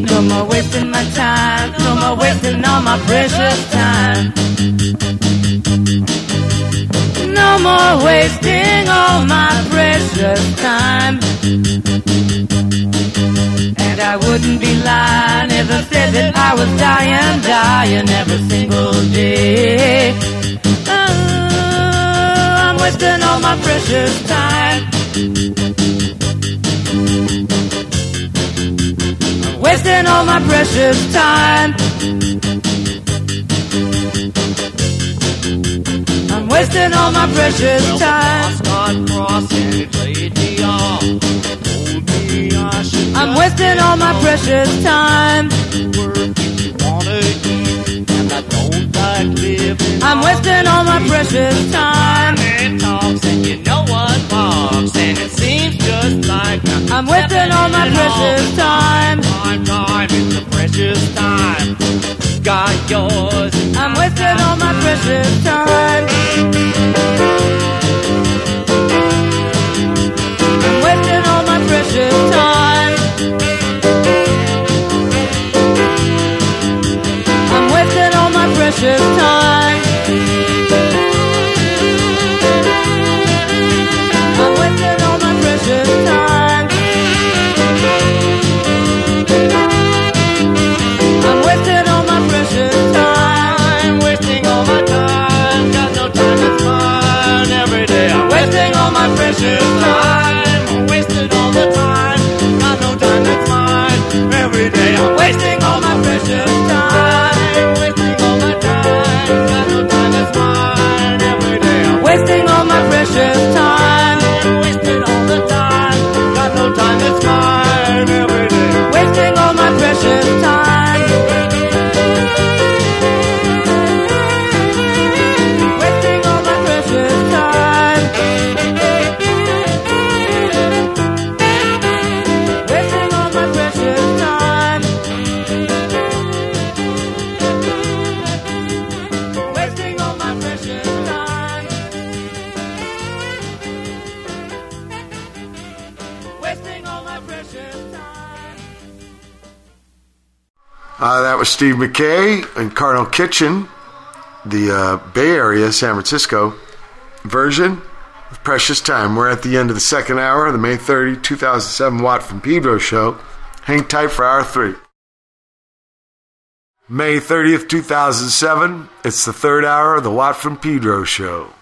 Speaker 5: No more wasting my time. No more wasting all my precious time. No more wasting all my precious time. And I wouldn't be lying if I said that I was dying, dying every single day. Oh, I'm wasting all my precious time. wasting all my precious time. I'm wasting all my precious time. I'm wasting all my precious time. I'm wasting all my precious time. I'm wasting all my precious time.
Speaker 6: My time is the precious time. Got yours.
Speaker 5: I'm wasting all my precious time.
Speaker 4: That was Steve Mackay and Carnal Kitchen, the uh, Bay Area, San Francisco version of Precious Time. We're at the end of the second hour of the May 30, 2007 Watt from Pedro show. Hang tight for hour three. May 30th, 2007. It's the third hour of the Watt from Pedro show.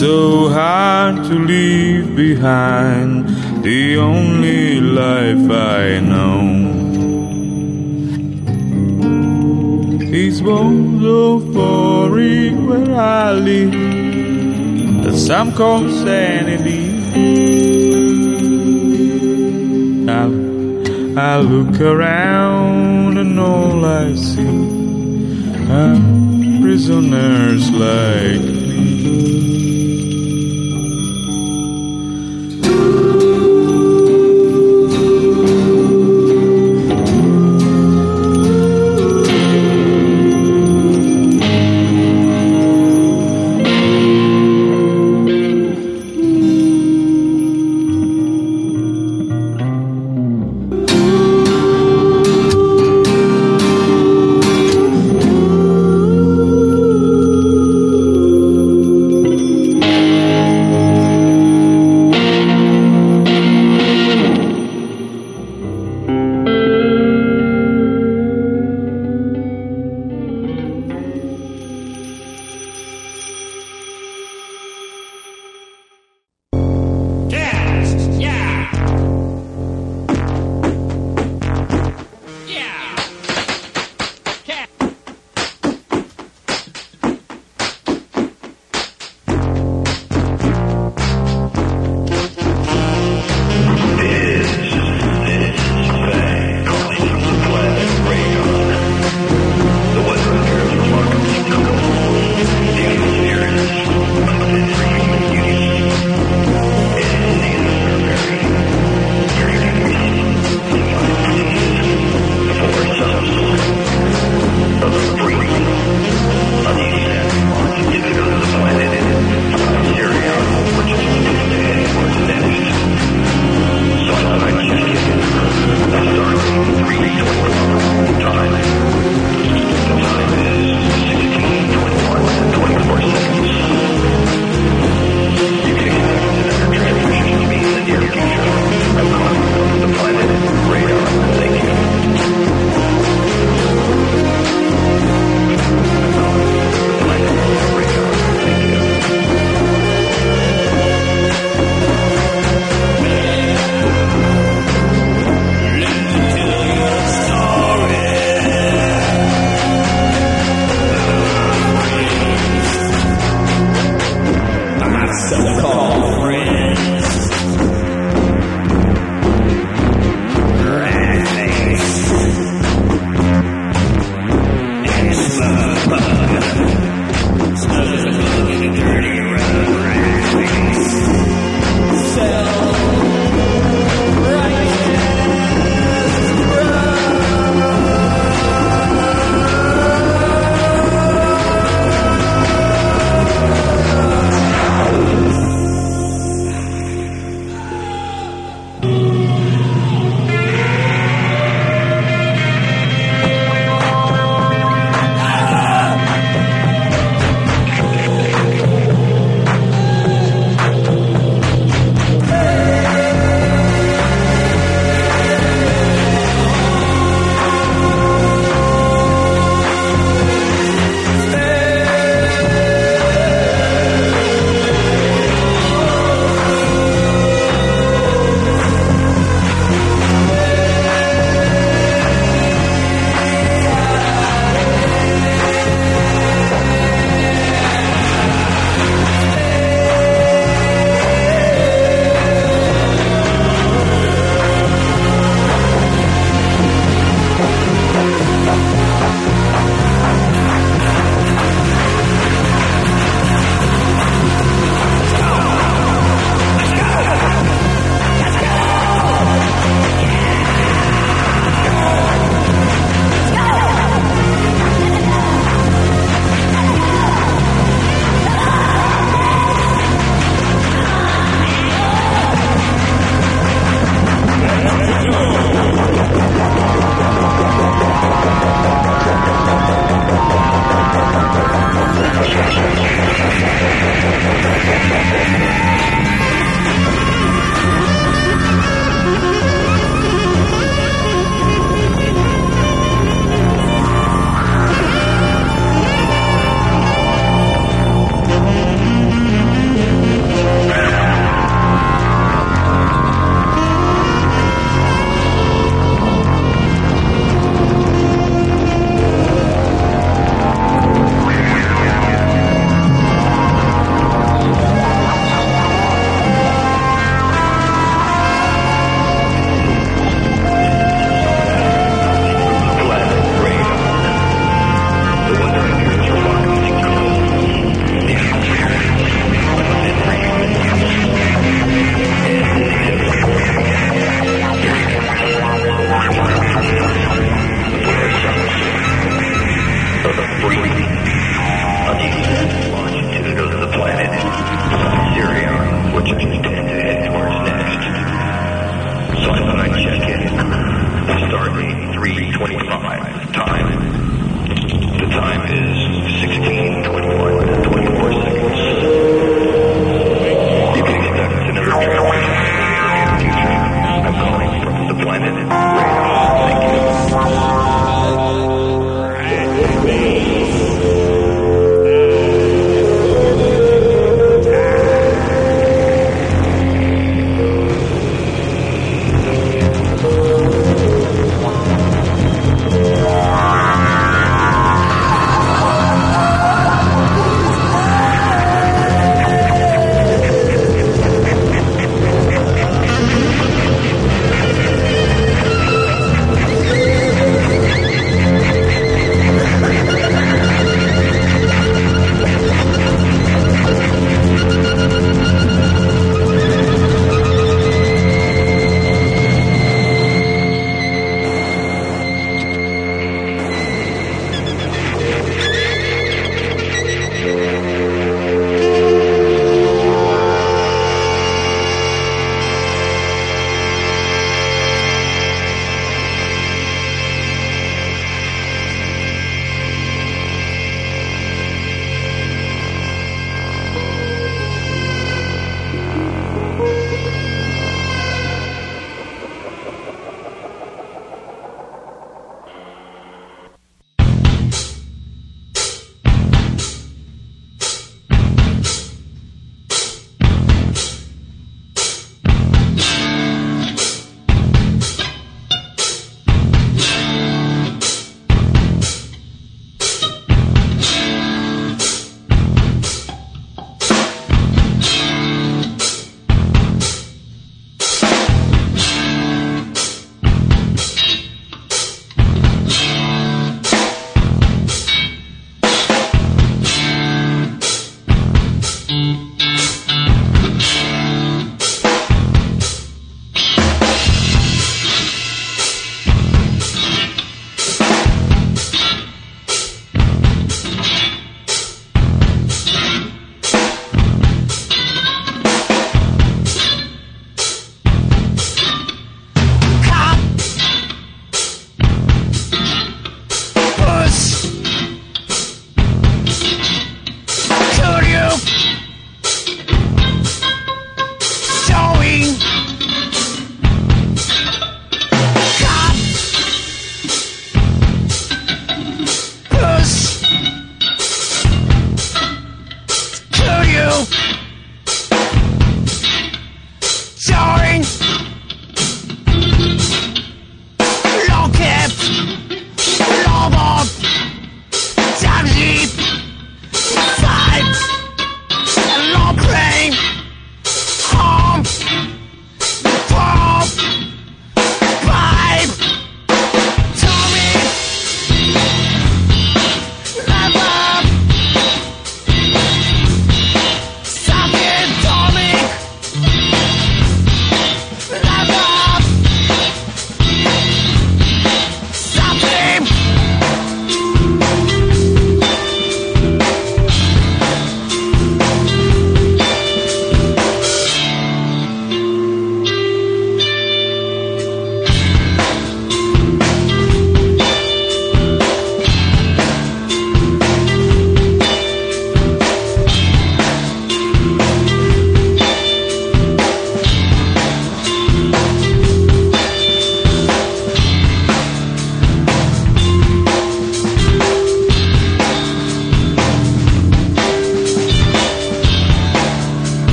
Speaker 7: So
Speaker 8: hard to leave behind the only life I know. These bones of glory where I live, that some call sanity. I, I look around and all I see are prisoners like me.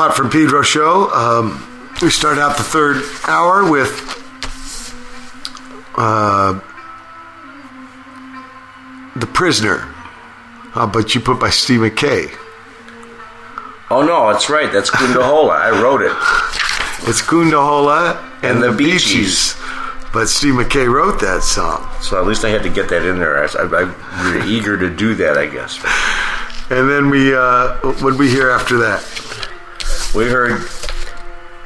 Speaker 1: Watt from Pedro show. Um, we start out the third hour with uh, The Prisoner. About you put by Steve Mackay?
Speaker 2: Oh no, that's right. That's Koonda Holaa. I wrote it.
Speaker 1: It's Koonda Holaa and,
Speaker 2: And the
Speaker 1: the Beetchees. But Steve Mackay wrote that song.
Speaker 2: So at least I had to get that in there. I, I'm eager to do that, I guess.
Speaker 1: And then we, uh, what did we hear after that?
Speaker 2: We heard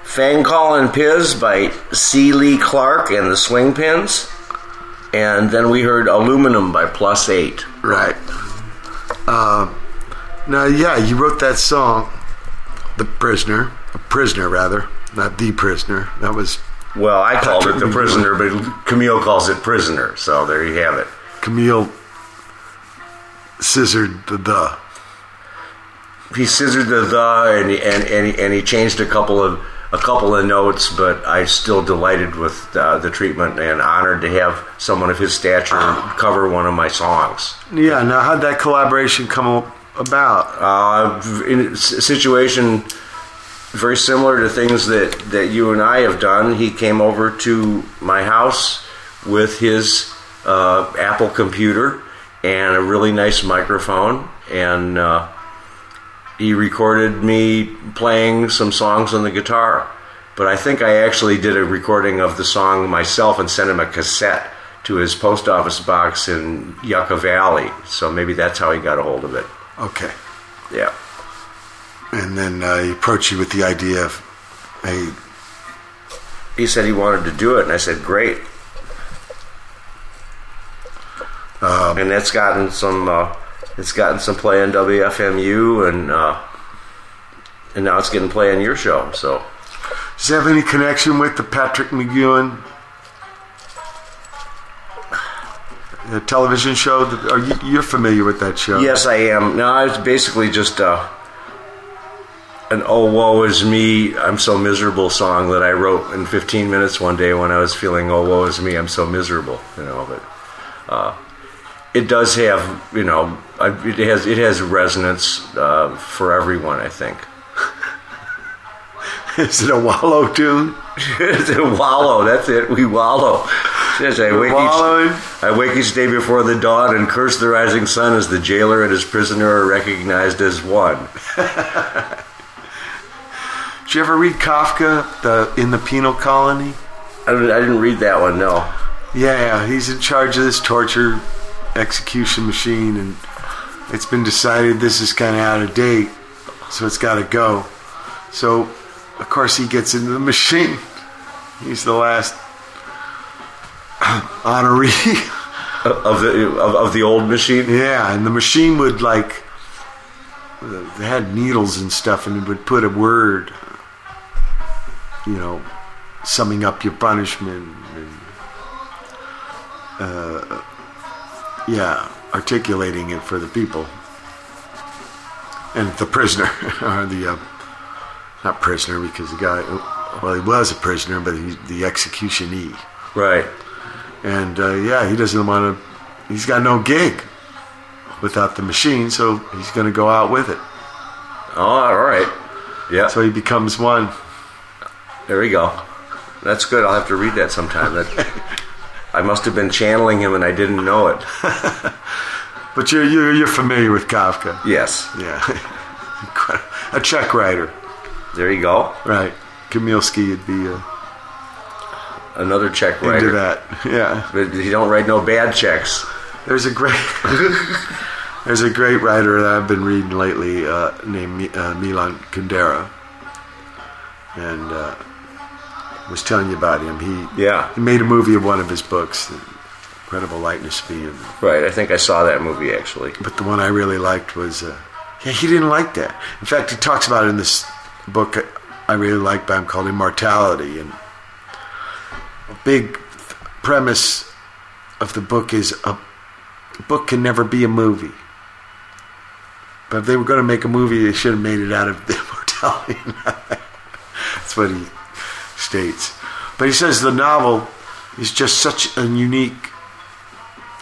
Speaker 2: Fang Callin Pizz by C. Lee Clarke and the Swingpins. And then we heard Aluminum by Plus Eight.
Speaker 1: Right. Uh, now, yeah, you wrote that song, "The Prisoner," a prisoner rather, not the prisoner. That was
Speaker 2: Well, I called it The Prisoner, but Camille calls it Prisoner. So there you have it.
Speaker 1: Camille scissored the the.
Speaker 2: He scissored the the and he, and and he, and he changed a couple of a couple of notes, but I still delighted with uh, the treatment and honored to have someone of his stature cover one of my songs.
Speaker 1: Yeah. Now, how'd that collaboration come about?
Speaker 2: Uh, in situation very similar to things that that you and I have done, he came over to my house with his uh, Apple computer and a really nice microphone and. Uh, he recorded me playing some songs on the guitar. But I think I actually did a recording of the song myself and sent him a cassette to his post office box in Yucca Valley. So maybe that's how he got a hold of it.
Speaker 1: Okay.
Speaker 2: Yeah.
Speaker 1: And then uh, he approached you with the idea of, hey,
Speaker 2: He said he wanted to do it, and I said, great. and that's gotten some. Uh, it's gotten some play on WFMU, and uh, and now it's getting play on your show. So
Speaker 1: does it have any connection with the Patrick McGoohan television show? Are you, you're familiar with that show?
Speaker 2: Yes, I am. No, it's basically just uh, an "Oh woe is me, I'm so miserable" song that I wrote in 15 minutes one day when I was feeling "Oh woe is me, I'm so miserable." You know, but uh, it does have you know I, it has it has resonance uh, for everyone. I think.
Speaker 1: Is it a wallow tune?
Speaker 2: it's a wallow. That's it. We wallow. Yes, I wake,
Speaker 1: Wallowing?
Speaker 2: each, I wake each day before the dawn and curse the rising sun as the jailer and his prisoner are recognized as one.
Speaker 1: Did you ever read Kafka, the In the Penal Colony?
Speaker 2: I didn't, I didn't read that one. No.
Speaker 1: Yeah, he's in charge of this torture execution machine, and it's been decided this is kind of out of date, so it's got to go. So, of course, he gets into the machine. He's the last honoree.
Speaker 2: of the of, of the old machine.
Speaker 1: yeah, and the machine would like they had needles and stuff, and it would put a word, you know, summing up your punishment. And, uh, yeah, articulating it for the people. And the prisoner, or the, uh, not prisoner because the guy, well, he was a prisoner, but he's the executionee.
Speaker 2: Right.
Speaker 1: And uh, yeah, he doesn't want to, he's got no gig without the machine, so he's going to go out with it.
Speaker 2: Oh, all right. Yeah.
Speaker 1: So he becomes one.
Speaker 2: there we go. That's good. I'll have to read that sometime. That I must have been channeling him and I didn't know it.
Speaker 1: But you're, you're, you're familiar with Kafka.
Speaker 2: Yes.
Speaker 1: Yeah. a check writer.
Speaker 2: There you go.
Speaker 1: Right. Kamilski would be uh,
Speaker 2: Another check
Speaker 1: into
Speaker 2: writer.
Speaker 1: that. Yeah.
Speaker 2: But he don't write no bad checks.
Speaker 1: There's a great there's a great writer that I've been reading lately uh, named uh, Milan Kundera, and uh, was telling you about him. He
Speaker 2: Yeah.
Speaker 1: he made a movie of one of his books, Incredible Lightness Being.
Speaker 2: Right. I think I saw that movie actually.
Speaker 1: But the one I really liked was uh, yeah he didn't like that. In fact, he talks about it in this book I really like by him called Immortality, and a big premise of the book is a book can never be a movie. But if they were going to make a movie, they should have made it out of immortality. That's what he states. But he says the novel is just such a unique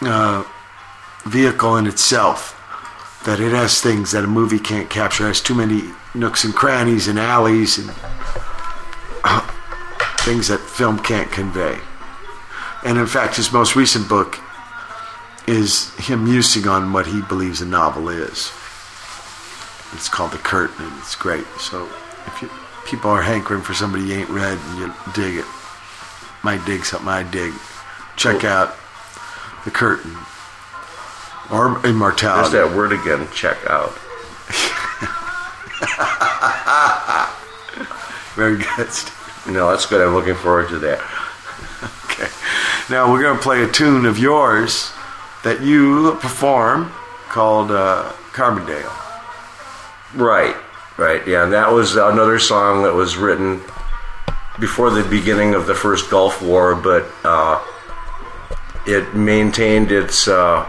Speaker 1: uh, vehicle in itself that it has things that a movie can't capture. It has too many nooks and crannies and alleys and things that film can't convey. And in fact, his most recent book is him musing on what he believes a novel is. It's called The Curtain, and it's great. So if you, people are hankering for somebody you ain't read and you dig it, might dig something I dig, check out The Curtain or
Speaker 2: There's
Speaker 1: Immortality.
Speaker 2: that word again. Check out.
Speaker 1: Very good. Steve.
Speaker 2: No, that's good. I'm looking forward to that.
Speaker 1: Okay. Now we're going to play a tune of yours that you perform called uh, Carbondale.
Speaker 2: Right, right, yeah. And that was another song that was written before the beginning of the first Gulf War, but uh, it maintained its uh,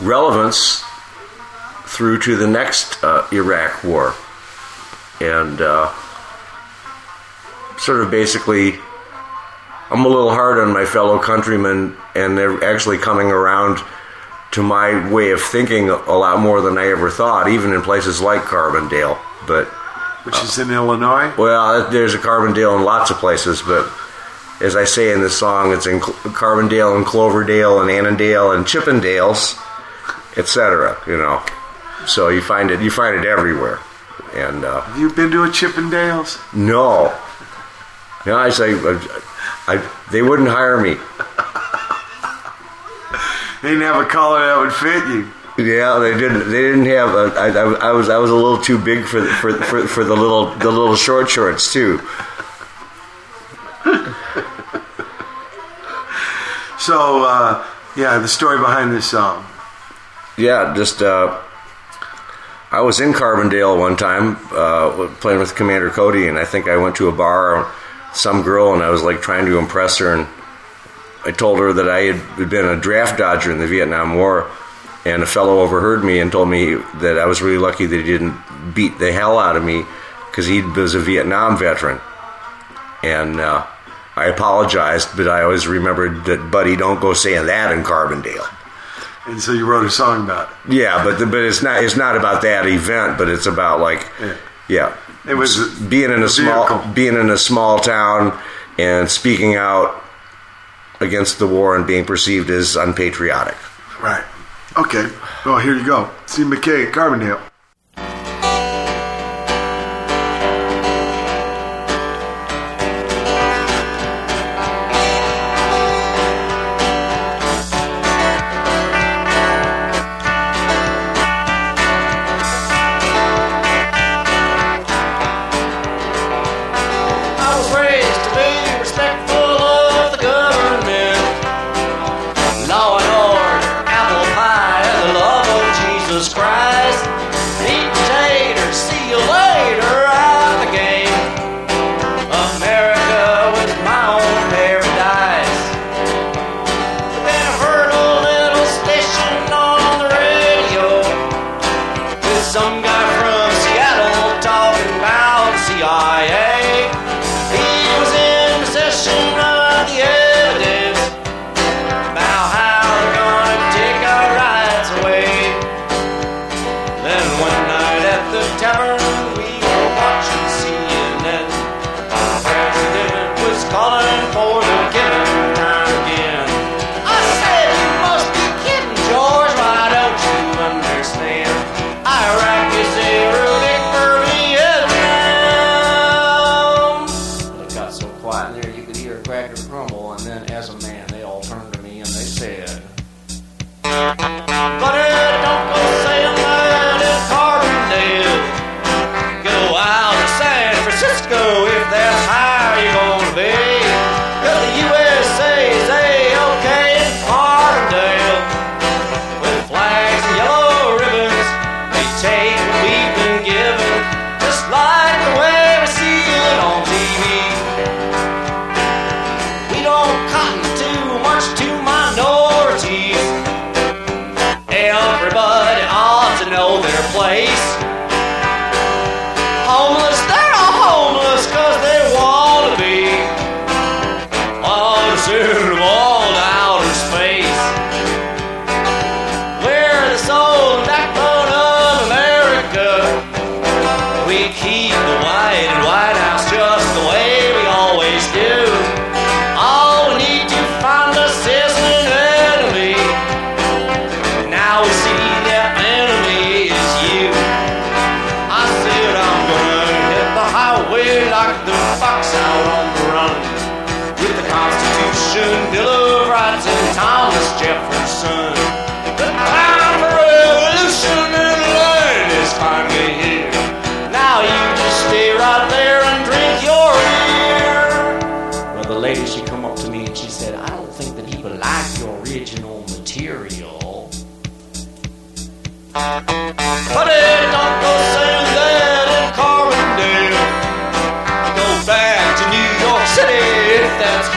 Speaker 2: relevance through to the next uh, Iraq War. And uh, sort of basically, I'm a little hard on my fellow countrymen, and they're actually coming around to my way of thinking a lot more than I ever thought, even in places like Carbondale. But
Speaker 1: Which is in Illinois.
Speaker 2: well, there's a Carbondale in lots of places, but as I say in this song, it's in Carbondale and Cloverdale and Annandale and Chippendales, etc. You know, so you find it you find it everywhere. And uh,
Speaker 1: Have you been to a Chippendales?
Speaker 2: no, no, I say I, I, they wouldn't hire me.
Speaker 1: They didn't have a collar that would fit you.
Speaker 2: Yeah, they didn't. They didn't have. A, I, I, I was. I was a little too big for the, for, for for the little the little short shorts too.
Speaker 1: So, uh, yeah, the story behind this song.
Speaker 2: Yeah, just uh, I was in Carbondale one time uh, playing with Commander Cody, and I think I went to a bar, some girl, and I was like trying to impress her, and I told her that I had been a draft dodger in the Vietnam War, and a fellow overheard me and told me that I was really lucky that he didn't beat the hell out of me because he was a Vietnam veteran, and. Uh, I apologized, but I always remembered that, buddy, don't go saying that in Carbondale.
Speaker 1: And so you wrote a song about it.
Speaker 2: Yeah, but the, but it's not it's not about that event, but it's about like
Speaker 1: Yeah.
Speaker 2: yeah,
Speaker 1: It was
Speaker 2: being in a small
Speaker 1: vehicle.
Speaker 2: being in a small town and speaking out against the war and being perceived as unpatriotic.
Speaker 1: Right. Okay. Well, here you go.
Speaker 5: See Mackay, at Carbondale. Some guy from Seattle talking about CIA.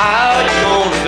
Speaker 5: How
Speaker 2: you're gonna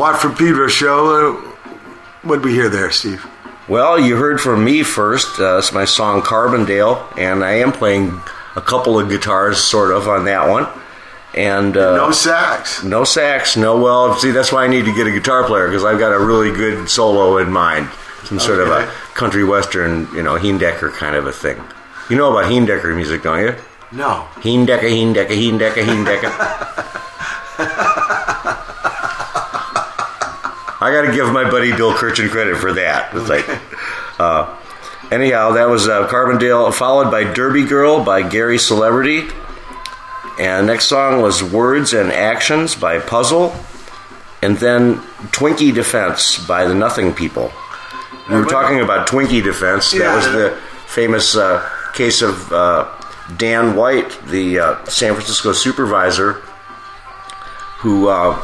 Speaker 9: Watt
Speaker 1: from Pedro show. Uh, what did we hear there, Steve?
Speaker 2: Well, you heard from me first. Uh, it's my song Carbondale, and I am playing a couple of guitars, sort of, on that one. And uh,
Speaker 1: No sax.
Speaker 2: no sax, no well. See, that's why I need to get a guitar player because I've got a really good solo in mind. Some sort of a country western, you know, Heendecker kind of a thing. You know about Heendecker music, don't you?
Speaker 1: No.
Speaker 2: Heendecker, Heendecker, Heendecker, Heendecker. I got to give my buddy Bill Kirchen credit for that. It's like, uh, anyhow, that was uh, Carbondale, followed by Derby Girl by Gary Celebrity. And next song was Words and Actions by Puzzle. And then Twinkie Defense by the Nothing People. We were talking about Twinkie Defense. That was the famous uh, case of uh, Dan White, the uh, San Francisco supervisor, who uh,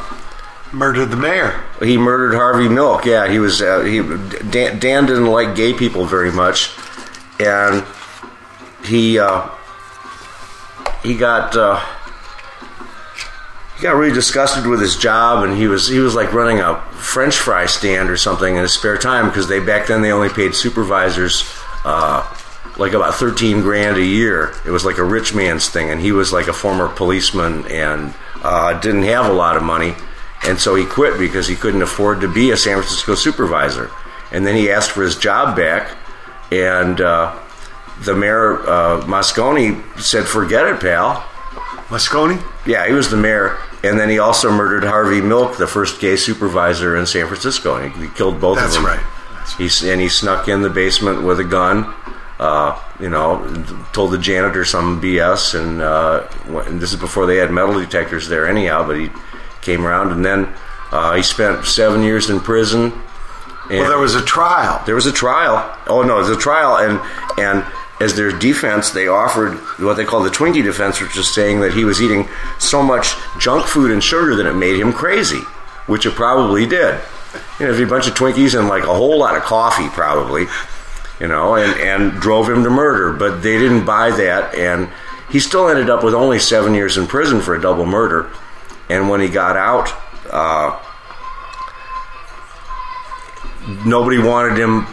Speaker 1: Murdered the mayor.
Speaker 2: He murdered Harvey Milk. Yeah, he was. Uh, he Dan, Dan didn't like gay people very much, and he uh, he got uh, he got really disgusted with his job, and he was he was like running a French fry stand or something in his spare time because they back then they only paid supervisors. Uh, like about 13 grand a year. It was like a rich man's thing, and he was like a former policeman and uh, didn't have a lot of money. And so he quit because he couldn't afford to be a San Francisco supervisor. And then he asked for his job back, and uh, the mayor, uh, Moscone, said, Forget it, pal.
Speaker 1: Moscone?
Speaker 2: Yeah, he was the mayor. And then he also murdered Harvey Milk, the first gay supervisor in San Francisco. He, he killed both
Speaker 1: That's
Speaker 2: of them.
Speaker 1: That's right.
Speaker 2: He's, and he snuck in the basement with a gun. Uh, you know, told the janitor some BS, and, uh, and this is before they had metal detectors there, anyhow. But he came around, and then uh, he spent seven years in prison. And
Speaker 1: Well, there was a trial.
Speaker 2: there was a trial. Oh no, it was a trial, and and as their defense, they offered what they call the Twinkie defense, which is saying that he was eating so much junk food and sugar that it made him crazy, which it probably did. You know, a bunch of Twinkies and like a whole lot of coffee, probably, you know, and and drove him to murder. But they didn't buy that, and he still ended up with only seven years in prison for a double murder. And when he got out, uh, nobody wanted him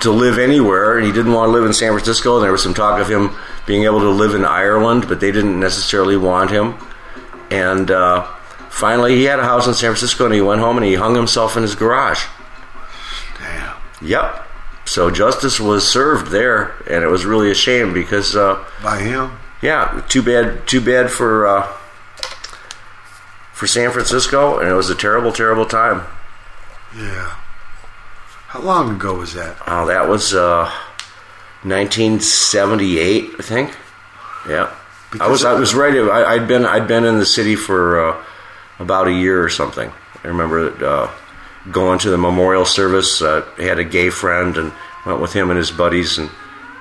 Speaker 2: to live anywhere, and he didn't want to live in San Francisco. And there was some talk of him being able to live in Ireland, but they didn't necessarily want him. And uh, finally, he had a house in San Francisco, and he went home and he hung himself in his garage.
Speaker 1: Damn.
Speaker 2: Yep. So justice was served there, and it was really a shame because, uh,
Speaker 1: By him?
Speaker 2: yeah, too bad, too bad for uh, for San Francisco, and it was a terrible, terrible time.
Speaker 1: Yeah. How long ago was that?
Speaker 2: Oh, that was uh, 1978, I think. Yeah, I was. I was right. I, I'd been. I'd been in the city for uh, about a year or something. I remember uh, going to the memorial service. Uh, had a gay friend and went with him and his buddies, and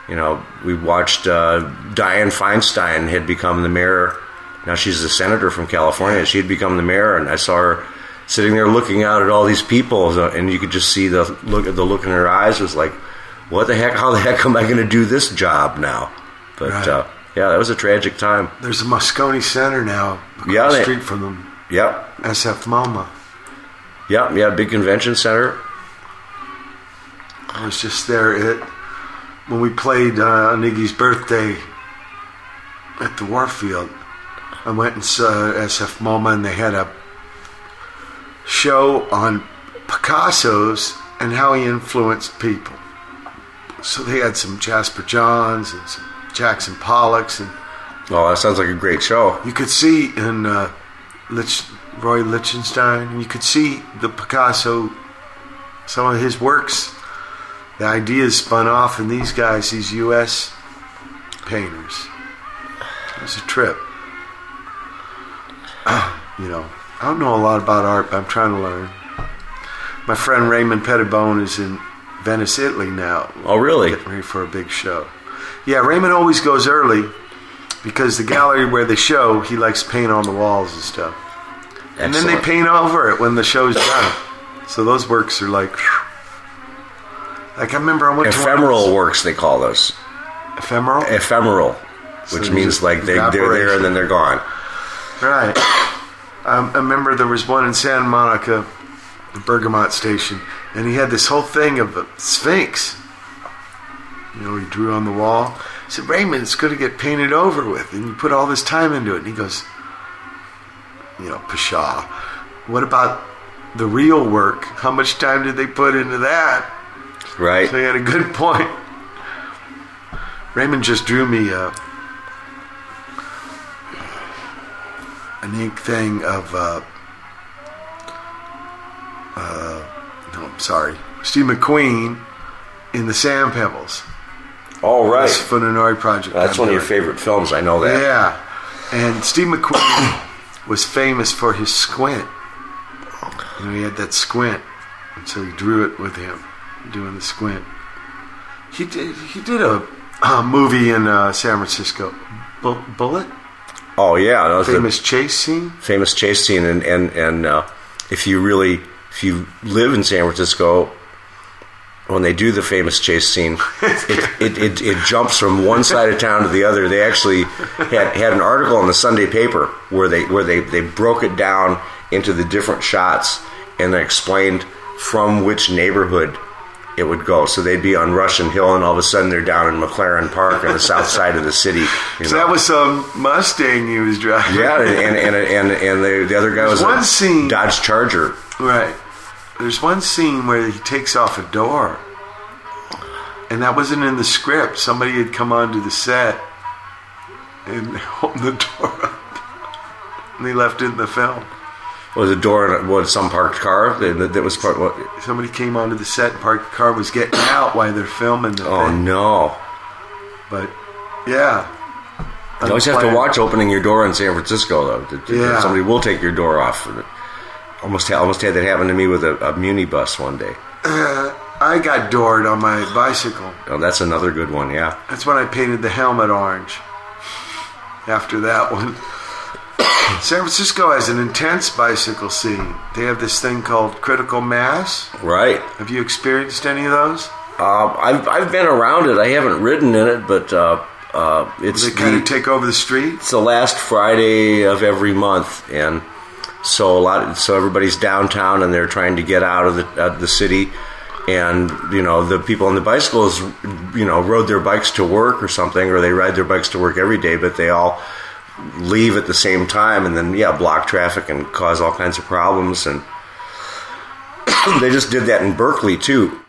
Speaker 2: you know we watched. Uh, Dianne Feinstein had become the mayor. Now she's a senator from California. She had become the mayor, and I saw her sitting there looking out at all these people, and you could just see the look. The look in her eyes was like, "What the heck? How the heck am I going to do this job now?" But
Speaker 1: Right.
Speaker 2: uh, yeah, that was a tragic time.
Speaker 1: There's a Moscone Center now
Speaker 2: Yeah,
Speaker 1: the street from them.
Speaker 2: Yep,
Speaker 1: SF MoMA.
Speaker 2: yep, yeah. Big convention center.
Speaker 1: I was just there at when we played uh, on Iggy's birthday at the Warfield. I went and saw SF MoMA, and they had a show on Picasso's and how he influenced people. So they had some Jasper Johns and some Jackson Pollocks, and
Speaker 2: Oh, that sounds like a great show.
Speaker 1: you could see in uh, Lich, Roy Lichtenstein, you could see the Picasso, some of his works. The ideas spun off in these guys, these U.S. painters. It was a trip. you know, I don't know a lot about art, but I'm trying to learn. My friend Raymond Pettibon is in Venice, Italy now.
Speaker 2: Oh, really?
Speaker 1: Getting ready for a big show. Yeah, Raymond always goes early because the gallery where they show, he likes paint on the walls and stuff. And then they paint over it when the show's done. So those works are like, like I remember I went to
Speaker 2: ephemeral
Speaker 1: those-
Speaker 2: works. They call those
Speaker 1: Ephemeral,
Speaker 2: ephemeral, which
Speaker 1: you
Speaker 2: means like they, they're there and then they're gone.
Speaker 1: Right? Um, I remember there was one in Santa Monica the Bergamot station, and he had this whole thing of a Sphinx. You know, he drew on the wall. I said, Raymond, it's going to get painted over with, and you put all this time into it. And he goes, you know, pshaw. What about the real work? How much time did they put into that?
Speaker 2: Right.
Speaker 1: So he had a good point. Raymond just drew me a, an ink thing of, uh, uh, no, I'm sorry, Steve McQueen in the Sand Pebbles.
Speaker 2: All right.
Speaker 1: This Funanori project.
Speaker 2: That's
Speaker 1: I'm
Speaker 2: one of your favorite films. I know that.
Speaker 1: Yeah. And Steve McQueen was famous for his squint. You know, he had that squint. And so he drew it with him, doing the squint. He did, he did a, a movie in uh, San Francisco. Bu- Bullet?
Speaker 2: Oh yeah, the
Speaker 1: Famous chase scene?
Speaker 2: famous chase scene, and and and uh, if you really if you live in San Francisco, when they do the famous chase scene, it, it, it, it jumps from one side of town to the other. They actually had had an article in the Sunday paper where they where they, they broke it down into the different shots and they explained from which neighborhood it would go. So they'd be on Russian Hill, and all of a sudden they're down in McLaren Park on the south side of the city. you
Speaker 1: So
Speaker 2: know.
Speaker 1: that was some Mustang he was driving.
Speaker 2: Yeah, and and and and the, the other guy was
Speaker 1: There's one
Speaker 2: a
Speaker 1: scene-
Speaker 2: Dodge Charger.
Speaker 1: Right. There's one scene where he takes off a door. And that wasn't in the script. Somebody had come onto the set and opened the door up. And they left it in the film.
Speaker 2: Was a door in a, was some parked car that, that- was part. What,
Speaker 1: Somebody came onto the set and parked the car, was getting out while they're filming the
Speaker 2: oh
Speaker 1: thing.
Speaker 2: no!
Speaker 1: But, yeah.
Speaker 2: You always have to watch opening your door in San Francisco though.
Speaker 1: Yeah.
Speaker 2: Somebody will take your door off. Almost had, almost had that happen to me with a, a Muni bus one day.
Speaker 1: Uh, I got doored on my bicycle.
Speaker 2: Oh, that's another good one. Yeah.
Speaker 1: That's when I painted the helmet orange. After that one. San Francisco has an intense bicycle scene. They have this thing called critical mass.
Speaker 2: Right.
Speaker 1: Have you experienced any of those?
Speaker 2: Uh, I've I've been around it. I haven't ridden in it, but uh, uh, it's
Speaker 1: They kind
Speaker 2: the-
Speaker 1: of take over the streets.
Speaker 2: it's the last Friday of every month, and so a lot. So everybody's downtown, and they're trying to get out of the uh, the city. And you know, the people on the bicycles, you know, rode their bikes to work or something, or they ride their bikes to work every day, but they all leave at the same time, and then yeah, block traffic and cause all kinds of problems. And they just did that in Berkeley too.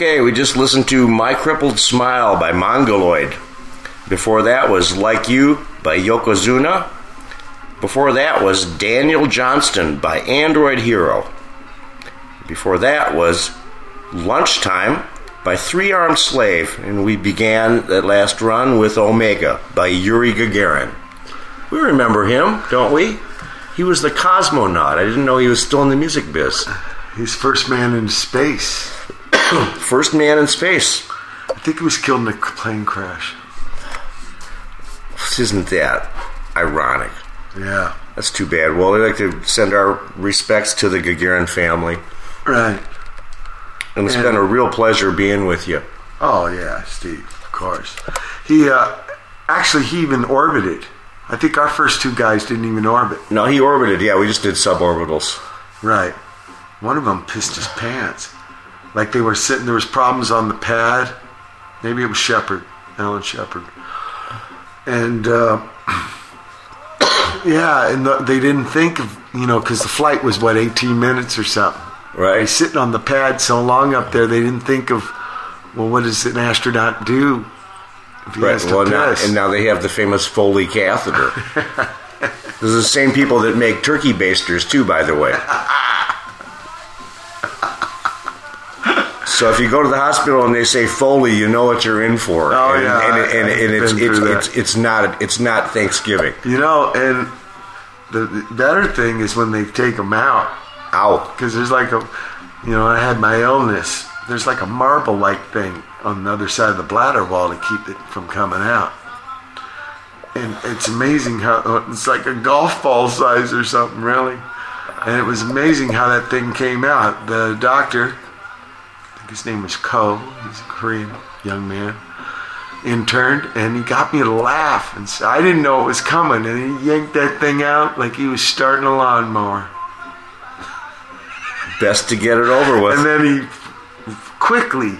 Speaker 10: Okay,
Speaker 2: we just listened to My Crippled Smile by Mongoloid. Before that was Like You by Yokozuna. Before that was Daniel Johnston by Android Hero. Before that was Lunchtime by Three Armed Slave, and we began that last run with Omega by Yuri Gagarin. We remember him, don't we? He was the cosmonaut. I didn't know he was still in the music biz.
Speaker 1: He's first man in space.
Speaker 2: First man in space.
Speaker 1: I think he was killed in a plane crash.
Speaker 2: Isn't that ironic?
Speaker 1: Yeah.
Speaker 2: That's too bad. Well, we'd like to send our respects to the Gagarin family.
Speaker 1: Right.
Speaker 2: And it's
Speaker 1: And-
Speaker 2: been a real pleasure being with you.
Speaker 1: Oh yeah, Steve. Of course. He uh, actually he even orbited. I think our first two guys didn't even orbit.
Speaker 2: No, he orbited. Yeah, we just did suborbitals.
Speaker 1: Right. One of them pissed his pants. Like they were sitting. There was problems on the pad. Maybe it was Shepard, Alan Shepard. And uh, yeah, and the, they didn't think of you know because the flight was what 18 minutes or something.
Speaker 2: Right.
Speaker 1: Sitting on the pad so long up there, they didn't think of well, what does an astronaut do
Speaker 2: Right. Well, now, and now they have the famous Foley catheter. Those are the same people that make turkey basters too, by the way. So if you go to the hospital and they say Foley, you know what you're in for.
Speaker 1: Oh,
Speaker 2: and,
Speaker 1: yeah,
Speaker 2: and, and, and,
Speaker 1: I've
Speaker 2: it's, it's, it's it's not it's not Thanksgiving.
Speaker 1: You know, and the, the better thing is when they take them out.
Speaker 2: Ow.
Speaker 1: Because there's like a, you know, I had my illness. There's like a marble like thing on the other side of the bladder wall to keep it from coming out. And it's amazing how it's like a golf ball size or something, really. And it was amazing how that thing came out. The doctor, his name was Ko, he's a Korean young man, interned, and he got me to laugh. And so I didn't know it was coming, and he yanked that thing out like he was starting a lawnmower.
Speaker 2: Best to get it over with.
Speaker 1: And then he quickly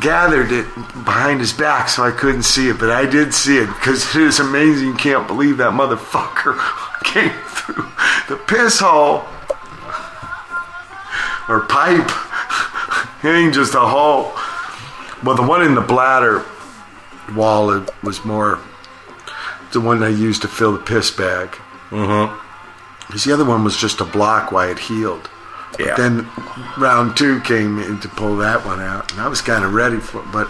Speaker 1: gathered it behind his back so I couldn't see it, but I did see it because it is amazing. You can't believe that motherfucker came through the piss hole or pipe. It ain't just a hole. Well, the one in the bladder wall it was more the one I used to fill the piss bag.
Speaker 2: Mm-hmm.
Speaker 1: Because the other one was just a block while it healed.
Speaker 2: Yeah.
Speaker 1: Then round two came in to pull that one out, and I was kind of ready for it, but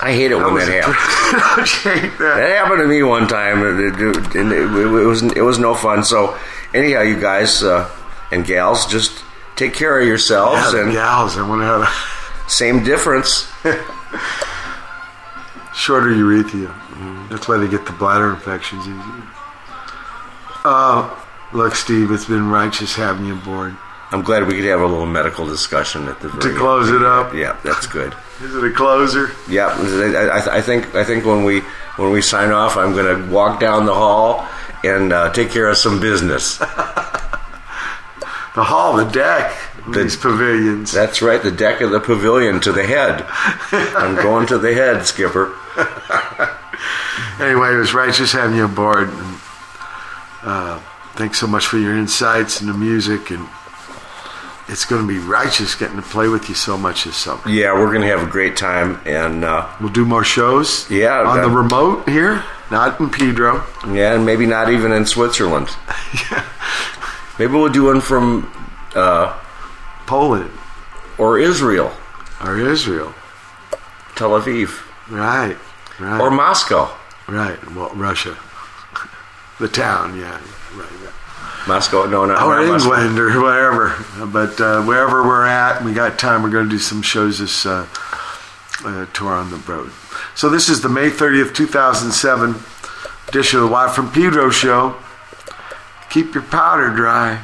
Speaker 2: I hate it when
Speaker 1: was
Speaker 2: that happens.
Speaker 1: that.
Speaker 2: That happened to me one time, and it, it- it, it was it was no fun. So, anyhow, you guys uh, and gals, just take care of yourselves,
Speaker 1: Yeah,
Speaker 2: and
Speaker 1: gals, I want to have
Speaker 2: same difference.
Speaker 1: shorter urethra. That's why they get the bladder infections easier. Uh, look, Steve, it's been righteous having you aboard.
Speaker 2: I'm glad we could have a little medical discussion at the very
Speaker 1: close it up?
Speaker 2: Yeah, that's good.
Speaker 1: Is it a closer?
Speaker 2: Yeah, I, I, I think I think when we when we sign off, I'm going to walk down the hall and uh, take care of some business.
Speaker 1: The hall, the deck, these pavilions.
Speaker 2: That's right, the deck of the pavilion to the head. I'm going to the head, Skipper.
Speaker 1: Anyway, it was righteous having you aboard. And, uh, thanks so much for your insights and the music, and it's going to be righteous getting to play with you so much this summer.
Speaker 2: Yeah, we're going to have a great time, and uh,
Speaker 1: We'll do more shows.
Speaker 2: Yeah,
Speaker 1: on
Speaker 2: that-
Speaker 1: the remote here, not in Pedro.
Speaker 2: yeah, and maybe not even in Switzerland. Maybe we'll do one from uh,
Speaker 1: Poland
Speaker 2: or Israel,
Speaker 1: or Israel.
Speaker 2: Tel Aviv,
Speaker 1: Right, right,
Speaker 2: or Moscow.
Speaker 1: right. Well, Russia, the town. Yeah, right.
Speaker 2: Moscow, no, no,
Speaker 1: or
Speaker 2: not Moscow.
Speaker 1: England or wherever. But uh, wherever we're at, we got time. We're going to do some shows this uh, uh, tour on the road. So this is the May 30th, 2007 edition of the Watt from Pedro show. Keep your powder dry.